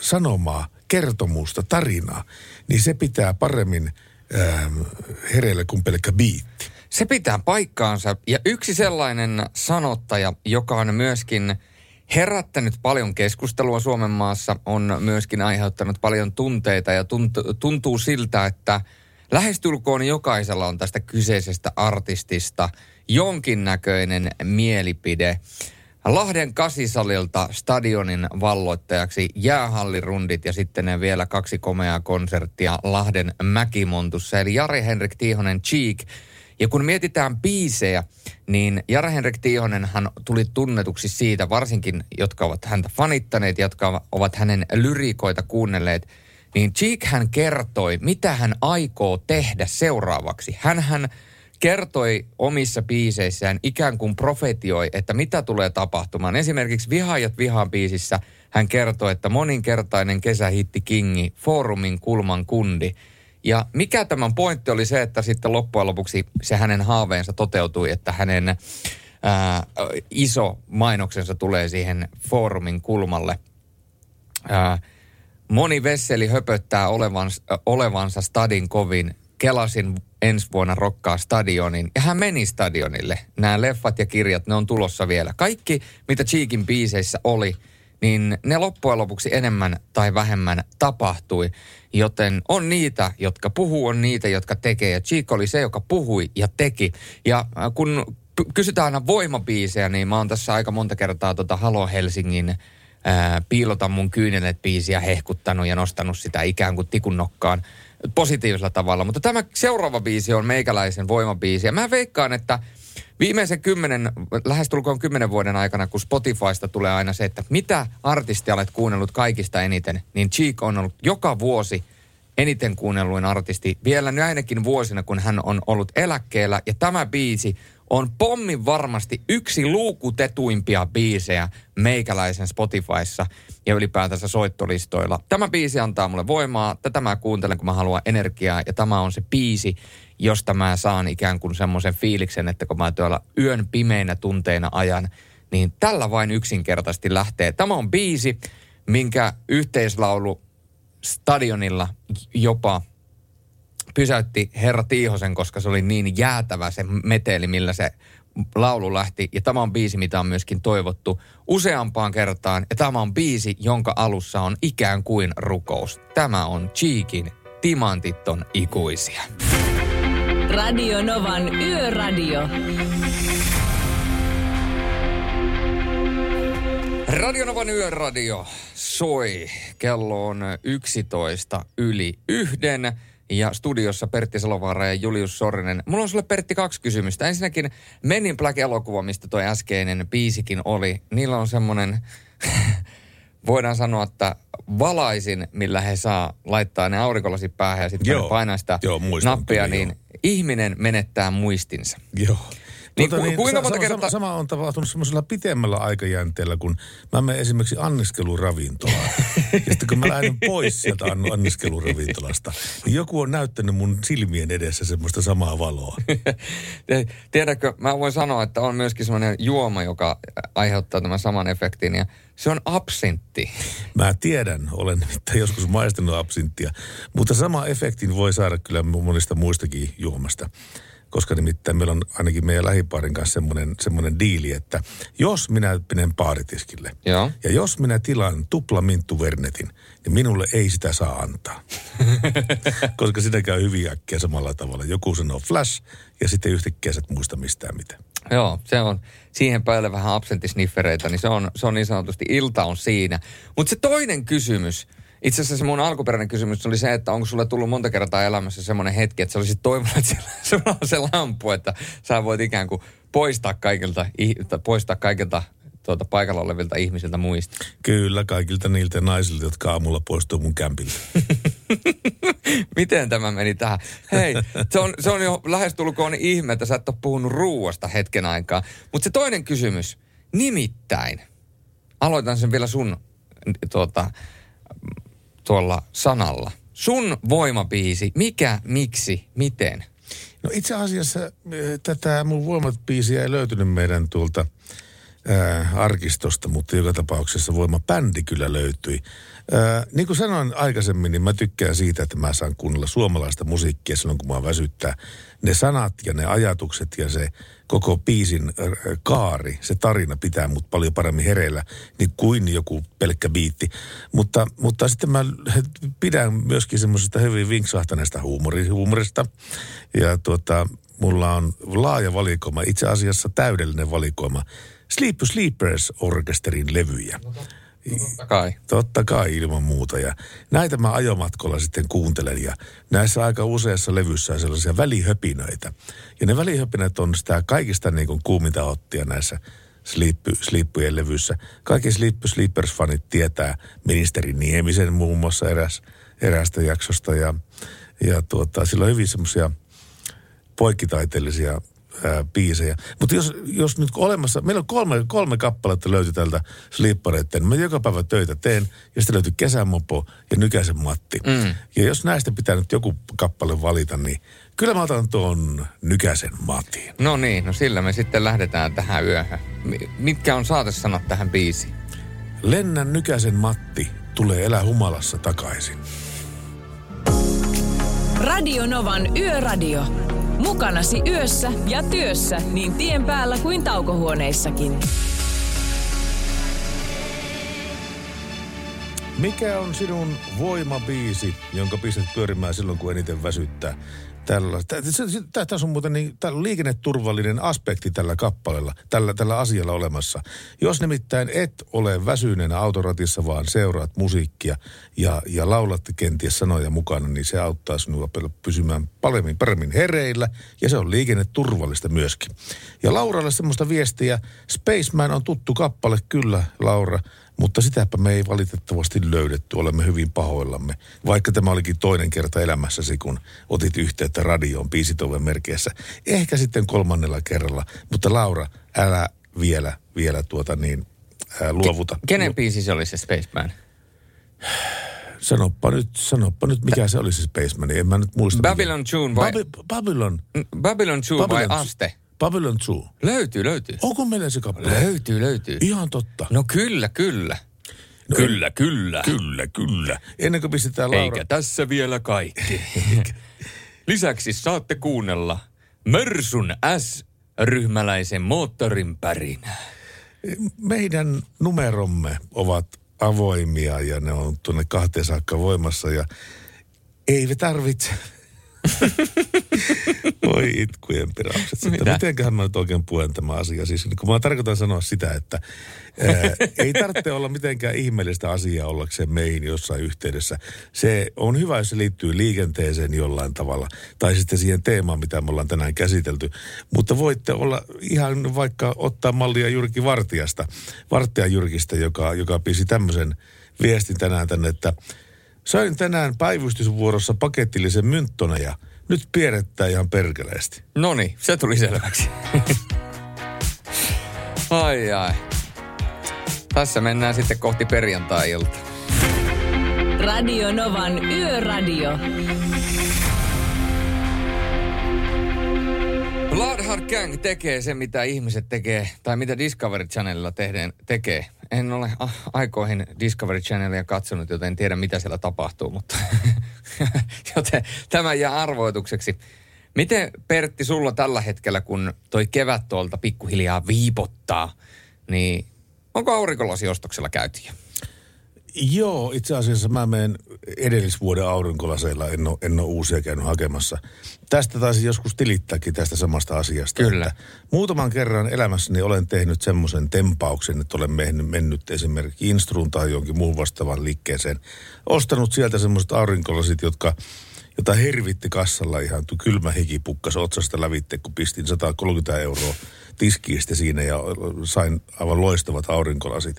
sanomaa, kertomusta, tarinaa, niin se pitää paremmin ähm, hereillä kuin pelkkä biitti. Se pitää paikkaansa. Ja yksi sellainen sanottaja, joka on myöskin herättänyt paljon keskustelua Suomen maassa, on myöskin aiheuttanut paljon tunteita ja tunt- tuntuu siltä, että lähestulkoon jokaisella on tästä kyseisestä artistista jonkinnäköinen mielipide. Lahden kasisalilta stadionin valloittajaksi jäähallirundit ja sitten ne vielä kaksi komeaa konserttia Lahden Mäkimontussa. Eli Jari Henrik Tiihonen Cheek. Ja kun mietitään biisejä, niin Jari Henrik Tiihonen hän tuli tunnetuksi siitä, varsinkin jotka ovat häntä fanittaneet, jotka ovat hänen lyrikoita kuunnelleet, niin Cheek hän kertoi, mitä hän aikoo tehdä seuraavaksi. Hän kertoi omissa biiseissään, ikään kuin profetioi, että mitä tulee tapahtumaan. Esimerkiksi Vihaajat vihaan biisissä hän kertoi, että moninkertainen kesähitti Kingi, foorumin kulman kundi. Ja mikä tämän pointti oli se, että sitten loppujen lopuksi se hänen haaveensa toteutui, että hänen ää, iso mainoksensa tulee siihen foorumin kulmalle. Ää, moni vesseli höpöttää olevansa, olevansa stadin kovin. Kelasin ensi vuonna rokkaa stadionin. Ja hän meni stadionille. Nämä leffat ja kirjat, ne on tulossa vielä. Kaikki, mitä Cheekin biiseissä oli, niin ne loppujen lopuksi enemmän tai vähemmän tapahtui. Joten on niitä, jotka puhuu, on niitä, jotka tekee. Ja Cheek oli se, joka puhui ja teki. Ja äh, kun kysytään aina voimabiisejä, niin mä oon tässä aika monta kertaa tota Halo Helsingin ää, Piilota mun kyynelet biisiä hehkuttanut ja nostanut sitä ikään kuin tikun nokkaan positiivisella tavalla. Mutta tämä seuraava biisi on meikäläisen voimabiisi. Ja mä veikkaan, että viimeisen kymmenen, lähestulkoon kymmenen vuoden aikana, kun Spotifysta tulee aina se, että mitä artistia olet kuunnellut kaikista eniten, niin Cheek on ollut joka vuosi eniten kuunnelluin artisti vielä näinäkin vuosina, kun hän on ollut eläkkeellä. Ja tämä biisi on pommin varmasti yksi luukutetuimpia biisejä meikäläisen Spotifyssa ja ylipäätänsä soittolistoilla. Tämä biisi antaa mulle voimaa, tätä mä kuuntelen, kun mä haluan energiaa ja tämä on se biisi, josta mä saan ikään kuin semmoisen fiiliksen, että kun mä tuolla yön pimeinä tunteina ajan, niin tällä vain yksinkertaisesti lähtee. Tämä on biisi, minkä yhteislaulu stadionilla jopa pysäytti herra Tiihosen, koska se oli niin jäätävä se meteli, millä se laulu lähti. Ja tämä on biisi, mitä on myöskin toivottu useampaan kertaan. Ja tämä on biisi, jonka alussa on ikään kuin rukous. Tämä on Cheekin Timantit on ikuisia. Radio Novan Yöradio. Radionovan yöradio soi. Kello on 11 yli yhden. Ja studiossa Pertti Salovaara ja Julius Sorinen. Mulla on sulle Pertti kaksi kysymystä. Ensinnäkin Men in Black-elokuva, mistä toi äskeinen biisikin oli. Niillä on semmoinen, <laughs> voidaan sanoa, että valaisin, millä he saa laittaa ne aurinkolasit päähän ja sitten painaa sitä Joo, muistan nappia, kyllä, niin joo. ihminen menettää muistinsa. Joo. Niin Tota ku- kuinka monta kertaa- Sama, on tapahtunut semmoisella pitemmällä aikajänteellä, kun mä menen esimerkiksi anniskeluravintolaan. ja sitten kun mä lähden pois sieltä ann- anniskeluravintolasta, niin joku on näyttänyt mun silmien edessä semmoista samaa valoa. Tiedätkö, mä voin sanoa, että on myöskin semmoinen juoma, joka aiheuttaa tämän saman efektin ja se on absintti. Mä tiedän, olen nimittäin joskus maistanut absinttia, mutta sama efektin voi saada kyllä monista muistakin juomasta. Koska nimittäin meillä on ainakin meidän lähipaarin kanssa semmoinen, semmoinen diili, että jos minä menen baaritiskille Joo. ja jos minä tilaan tupla minttu vernetin, niin minulle ei sitä saa antaa. <laughs> Koska sitä käy hyvin äkkiä samalla tavalla. Joku sanoo flash ja sitten yhtäkkiä sä et muista mistään mitään. Joo, se on siihen päälle vähän absentisniffereitä, niin se on, se on niin sanotusti ilta on siinä. Mutta se toinen kysymys, itse asiassa se mun alkuperäinen kysymys oli se, että onko sulle tullut monta kertaa elämässä semmoinen hetki, että sä olisit toivonut, että siellä- <laughs> sulla on se lampu, että sä voit ikään kuin poistaa kaikilta, poistaa kaikilta tuota, paikalla olevilta ihmisiltä muista. Kyllä, kaikilta niiltä naisilta, jotka aamulla poistuu mun kämpiltä. <laughs> Miten tämä meni tähän? Hei, se on, se on jo lähestulkoon ihme, että sä et ole puhunut ruuasta hetken aikaa. Mutta se toinen kysymys, nimittäin, aloitan sen vielä sun tuota, tuolla sanalla. Sun voimabiisi, mikä, miksi, miten? No itse asiassa eh, tätä mun voimat-biisiä ei löytynyt meidän tuolta ää, arkistosta, mutta joka tapauksessa voimabändi kyllä löytyi. Niin kuin sanoin aikaisemmin, niin mä tykkään siitä, että mä saan kuunnella suomalaista musiikkia silloin, kun mä väsyttää. Ne sanat ja ne ajatukset ja se koko biisin kaari, se tarina pitää mut paljon paremmin hereillä niin kuin joku pelkkä biitti. Mutta, mutta sitten mä pidän myöskin semmoisesta hyvin vinksahtaneesta huumori, huumorista. Ja tuota, mulla on laaja valikoima, itse asiassa täydellinen valikoima Sleep Sleepers orkesterin Totta kai. Totta kai ilman muuta. Ja näitä mä ajomatkolla sitten kuuntelen. Ja näissä aika useassa levyssä on sellaisia välihöpinöitä. Ja ne välihöpinät on sitä kaikista niin kuin kuuminta ottia näissä Sleep, Sleeppujen levyssä. Kaikki Sleep Sleepers-fanit tietää ministeri Niemisen muun muassa eräs, erästä jaksosta. Ja, ja tuota, sillä on hyvin semmoisia poikkitaiteellisia ää, biisejä. Mutta jos, jos nyt olemassa, meillä on kolme, kolme kappaletta löyty tältä slippareiden, niin mä joka päivä töitä teen, ja sitten löytyy Kesämopo ja Nykäsen Matti. Mm. Ja jos näistä pitää nyt joku kappale valita, niin kyllä mä otan tuon Nykäsen Matin. No niin, no sillä me sitten lähdetään tähän yöhön. Mi- Mitkä on saatesanat tähän biisiin? Lennän Nykäsen Matti tulee elää humalassa takaisin. Radio Novan Yöradio. Mukanasi yössä ja työssä niin tien päällä kuin taukohuoneissakin. Mikä on sinun voimabiisi, jonka pistät pyörimään silloin, kun eniten väsyttää? Tällä, tässä on muuten niin, on liikenneturvallinen aspekti tällä kappaleella, tällä, tällä asialla olemassa. Jos nimittäin et ole väsyneenä autoratissa, vaan seuraat musiikkia ja, ja laulat kenties sanoja mukana, niin se auttaa sinua pysymään paremmin, paremmin hereillä ja se on liikenneturvallista myöskin. Ja Lauralle semmoista viestiä, Spaceman on tuttu kappale, kyllä Laura, mutta sitäpä me ei valitettavasti löydetty, olemme hyvin pahoillamme. Vaikka tämä olikin toinen kerta elämässäsi, kun otit yhteyttä radioon biisitoven merkeissä. Ehkä sitten kolmannella kerralla, mutta Laura, älä vielä, vielä tuota niin, ää, luovuta. Kenen biisi se oli se Spaceman? Sanoppa nyt, sanoppa nyt, mikä se oli se Spaceman, en mä nyt muista. Babylon Tune vai? Baby, Babylon. Babylon Tune vai Babylon- Aste? Babylon 2. Löytyy, löytyy. Onko meillä se kappale? Löytyy, löytyy. Ihan totta. No kyllä, kyllä. No, kyllä, kyllä. Kyllä, kyllä. Ennen kuin pistetään Laura... Eikä tässä vielä kaikki. <laughs> Lisäksi saatte kuunnella Mörsun S-ryhmäläisen moottorin pärinää. meidän numeromme ovat avoimia ja ne on tuonne kahteen saakka voimassa ja ei tarvitse. <laughs> Voi itkujen piraukset. Sitten Mitä? mitenköhän mä nyt oikein puen tämä asia? Siis kun mä tarkoitan sanoa sitä, että ää, ei tarvitse olla mitenkään ihmeellistä asiaa ollakseen meihin jossain yhteydessä. Se on hyvä, jos se liittyy liikenteeseen jollain tavalla. Tai sitten siihen teemaan, mitä me ollaan tänään käsitelty. Mutta voitte olla ihan vaikka ottaa mallia Jyrki Vartijasta. Vartijan Jyrkistä, joka, joka pisi tämmöisen viestin tänään tänne, että Sain tänään päivystysvuorossa pakettillisen mynttona ja nyt pierrettää ihan perkeleesti. No niin, se tuli selväksi. ai ai. Tässä mennään sitten kohti perjantai-ilta. Radio Novan Yöradio. Blood Hard Gang tekee se, mitä ihmiset tekee, tai mitä Discovery Channelilla tehdään, tekee. En ole aikoihin Discovery Channelia katsonut, joten en tiedä, mitä siellä tapahtuu, mutta <laughs> joten tämä jää arvoitukseksi. Miten Pertti sulla tällä hetkellä, kun toi kevät tuolta pikkuhiljaa viipottaa, niin onko aurinkolasi-ostoksella käyty jo? Joo, itse asiassa mä menen edellisvuoden aurinkolaseilla, en ole, en ole uusia käynyt hakemassa. Tästä taisin joskus tilittääkin tästä samasta asiasta. Kyllä. Että muutaman kerran elämässäni olen tehnyt semmoisen tempauksen, että olen mennyt, mennyt esimerkiksi Instruun tai jonkin muun vastaavan liikkeeseen. Ostanut sieltä semmoiset aurinkolasit, jotka jota hervitti kassalla ihan kylmä hiki pukkas otsasta lävitte, kun pistin 130 euroa tiskiistä siinä ja sain aivan loistavat aurinkolasit.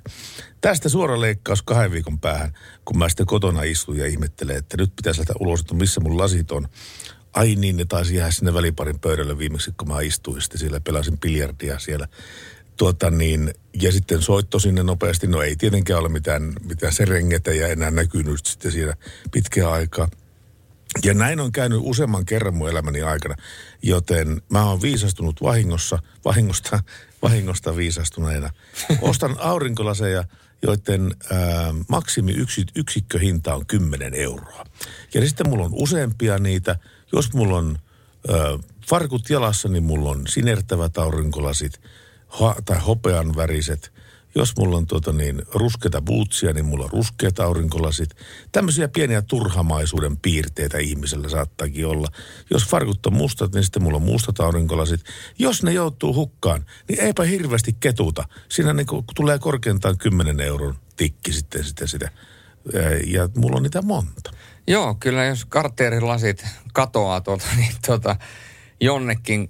Tästä suora leikkaus kahden viikon päähän, kun mä sitten kotona istun ja ihmettelen, että nyt pitäisi lähteä ulos, että missä mun lasit on. Ai niin, ne taisi jäädä sinne väliparin pöydälle viimeksi, kun mä istuin sitten siellä pelasin biljardia siellä. Tuota niin, ja sitten soitto sinne nopeasti. No ei tietenkään ole mitään, mitään serengetejä enää näkynyt sitten siinä pitkää aikaa. Ja näin on käynyt useamman kerran mun elämäni aikana, joten mä oon viisastunut vahingossa, vahingosta, vahingosta viisastuneena. Ostan aurinkolaseja, joiden ää, maksimi yksi, yksikköhinta on 10 euroa. Ja sitten mulla on useampia niitä. Jos mulla on ää, farkut jalassa, niin mulla on sinertävät aurinkolasit ha, tai hopean väriset. Jos mulla on tuota niin, ruskeita bootsia, niin mulla on ruskeat aurinkolasit. Tämmöisiä pieniä turhamaisuuden piirteitä ihmisellä saattaakin olla. Jos farkut on mustat, niin sitten mulla on mustat aurinkolasit. Jos ne joutuu hukkaan, niin eipä hirveästi ketuta. Siinä niin kuin tulee korkeintaan 10 euron tikki sitten, sitä. Ää, Ja mulla on niitä monta. Joo, kyllä jos karteerilasit katoaa tuolta, niin tuota, jonnekin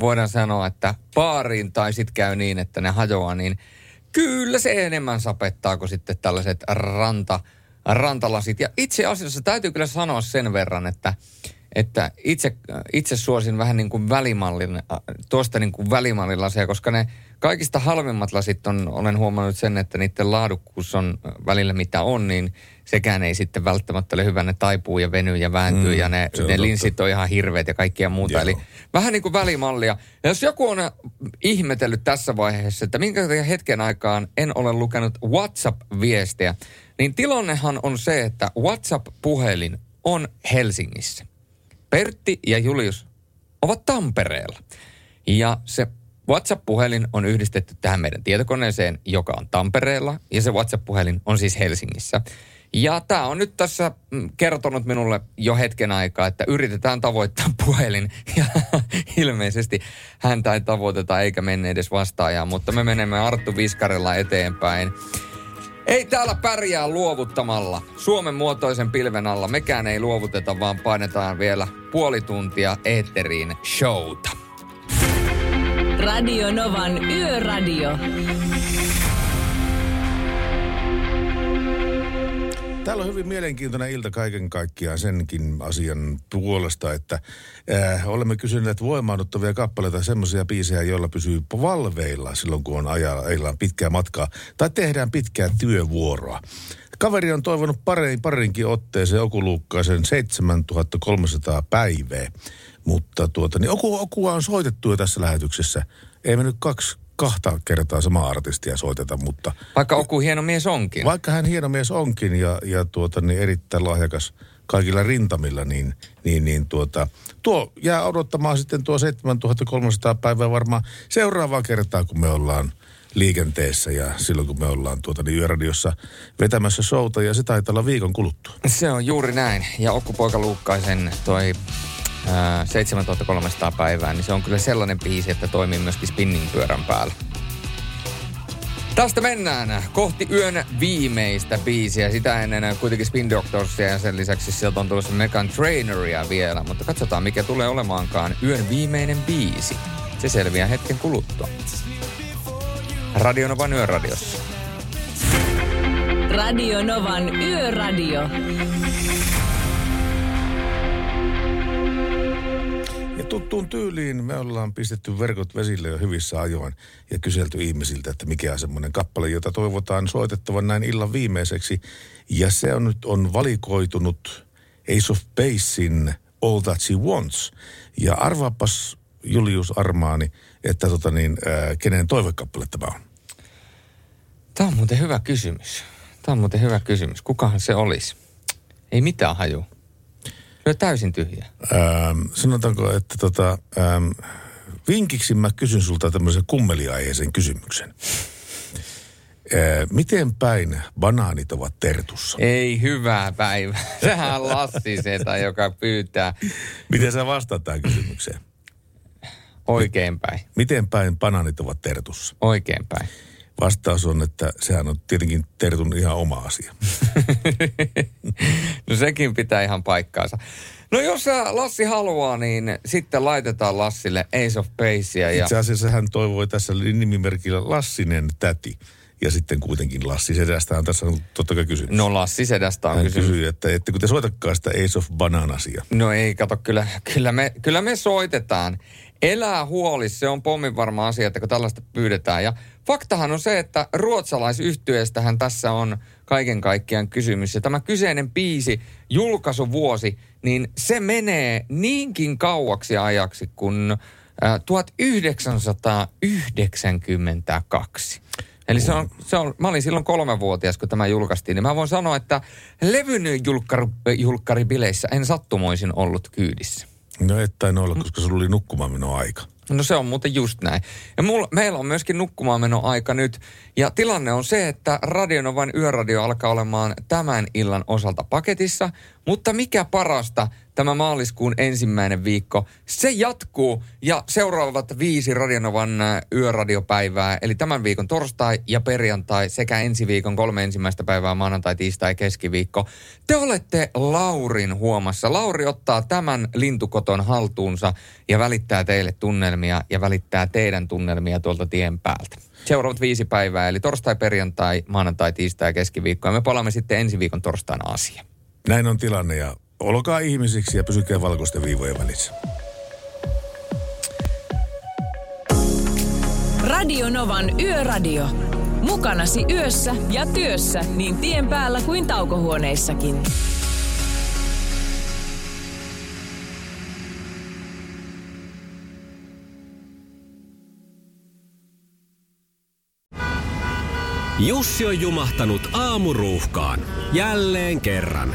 voidaan sanoa, että baariin tai sitten käy niin, että ne hajoaa, niin kyllä se enemmän sapettaa kuin sitten tällaiset ranta, rantalasit. Ja itse asiassa täytyy kyllä sanoa sen verran, että, että itse, itse suosin vähän niin kuin välimallin, äh, tuosta niin kuin välimallilasia, koska ne kaikista halvimmat lasit on, olen huomannut sen, että niiden laadukkuus on välillä mitä on, niin sekään ei sitten välttämättä ole hyvä. Ne taipuu ja venyy ja vääntyy Mm, ja ne, ne totta. linssit on ihan hirveät ja kaikkia muuta. Joo. Eli vähän niin kuin välimallia. Ja jos joku on ihmetellyt tässä vaiheessa, että minkä hetken aikaan en ole lukenut WhatsApp-viestejä, niin tilannehan on se, että WhatsApp-puhelin on Helsingissä. Pertti ja Julius ovat Tampereella. Ja se WhatsApp-puhelin on yhdistetty tähän meidän tietokoneeseen, joka on Tampereella, ja se WhatsApp-puhelin on siis Helsingissä. Ja tämä on nyt tässä mm, kertonut minulle jo hetken aikaa, että yritetään tavoittaa <laughs> puhelin. Ja ilmeisesti häntä ei tavoiteta eikä mene edes vastaajaan, mutta me menemme Arttu Viskarella eteenpäin. Ei täällä pärjää luovuttamalla. Suomen muotoisen pilven alla mekään ei luovuteta, vaan painetaan vielä puoli tuntia eetteriin showta. Radio Novan Yöradio. Täällä on hyvin mielenkiintoinen ilta kaiken kaikkiaan senkin asian puolesta, että äh, olemme kysyneet voimaannuttavia kappaleita, semmoisia biisejä, joilla pysyy valveilla silloin, kun on ajalla, pitkää matkaa tai tehdään pitkää työvuoroa. Kaveri on toivonut parin, parinkin otteeseen Okuluukkaisen 7300 päivää, mutta tuota, niin Oku, Okua on soitettu jo tässä lähetyksessä. Ei me nyt kaksi, kahta kertaa samaa artistia soiteta, mutta Vaikka Oku hieno mies onkin. vaikka hän hieno mies onkin ja, ja tuota, niin erittäin lahjakas kaikilla rintamilla, niin, niin, niin tuota, tuo jää odottamaan sitten tuo 7300 päivää varmaan seuraavaa kertaa, kun me ollaan liikenteessä ja silloin, kun me ollaan tuota, niin yöradiossa vetämässä showta ja se taitaa olla viikon kuluttua. Se on juuri näin. Ja Okkupoika Luukkaisen toi ää, 7300 päivää, niin se on kyllä sellainen biisi, että toimii myöskin spinning-pyörän päällä. Tästä mennään kohti yön viimeistä biisiä. Sitä ennen kuitenkin Spin Doctorsia ja sen lisäksi sieltä on tulossa Megan Traineria vielä. Mutta katsotaan mikä tulee olemaankaan yön viimeinen biisi. Se selviää hetken kuluttua. Radio Novan yöradiossa. Radio Novan Yöradio. Tuttuun tyyliin me ollaan pistetty verkot vesille jo hyvissä ajoin ja kyselty ihmisiltä, että mikä on semmoinen kappale, jota toivotaan soitettavan näin illan viimeiseksi. Ja se on nyt on valikoitunut Ace of Basein All That She Wants. Ja arvaapas Julius Armaani, että tota niin, ää, kenen toivekappale tämä on. Tämä on muuten hyvä kysymys. Tämä on muuten hyvä kysymys. Kukahan se olisi? Ei mitään haju. Se on täysin tyhjä. Ähm, sanotaanko, että tota, ähm, vinkiksi mä kysyn sulta tämmöisen kummeliaiheisen kysymyksen. Äh, miten päin banaanit ovat tertussa? Ei hyvää päivää. <laughs> Sehän on Lassi Setä, joka pyytää Miten sä vastaat tähän kysymykseen? oikeinpäin. Miten päin banaanit ovat tertussa? Oikeinpäin. Vastaus on, että sehän on tietenkin tertun ihan oma asia. <laughs> No sekin pitää ihan paikkaansa. No jos Lassi haluaa, niin sitten laitetaan Lassille Ace of Basea. Ja... Itse asiassa hän toivoi tässä nimimerkillä Lassinen täti. Ja sitten kuitenkin Lassi Sedästä on tässä totta kai kysynyt. No Lassi Sedästä on Hän kysymys. kysyy, että ette kun te soitakaan sitä Ace of Bananasia. No ei, kato, kyllä, kyllä, me, kyllä me soitetaan. Elää huoli, se on pommin varma asia, että kun tällaista pyydetään. Ja faktahan on se, että ruotsalaisyhtyeestähän tässä on kaiken kaikkiaan kysymys. Ja tämä kyseinen biisi, julkaisuvuosi, niin se menee niinkin kauaksi ajaksi kuin äh, 1992. Eli se on, se on, mä olin silloin kolmevuotias, kun tämä julkaistiin, niin mä voin sanoa, että levyn julkkari, julkkaribileissä en sattumoisin ollut kyydissä. No et tai olla, koska sulla oli nukkumaan minun aika. No se on muuten just näin. Ja mulla, meillä on myöskin nukkumaanmeno aika nyt. Ja tilanne on se, että Radionovan yöradio alkaa olemaan tämän illan osalta paketissa. Mutta mikä parasta, tämä maaliskuun ensimmäinen viikko, se jatkuu. Ja seuraavat viisi Radionovan äh, yöradiopäivää, eli tämän viikon torstai ja perjantai sekä ensi viikon kolme ensimmäistä päivää, maanantai, tiistai keskiviikko. Te olette Laurin huomassa. Lauri ottaa tämän lintukoton haltuunsa ja välittää teille tunnelmia ja välittää teidän tunnelmia tuolta tien päältä. Seuraavat viisi päivää, eli torstai, perjantai, maanantai, tiistai keskiviikko. Ja me palaamme sitten ensi viikon torstaina asiaan. Näin on tilanne ja olkaa ihmisiksi ja pysykää valkoisten viivojen välissä. Radio Novan Yöradio. Mukanasi yössä ja työssä niin tien päällä kuin taukohuoneissakin. Jussi on jumahtanut aamuruuhkaan. Jälleen kerran.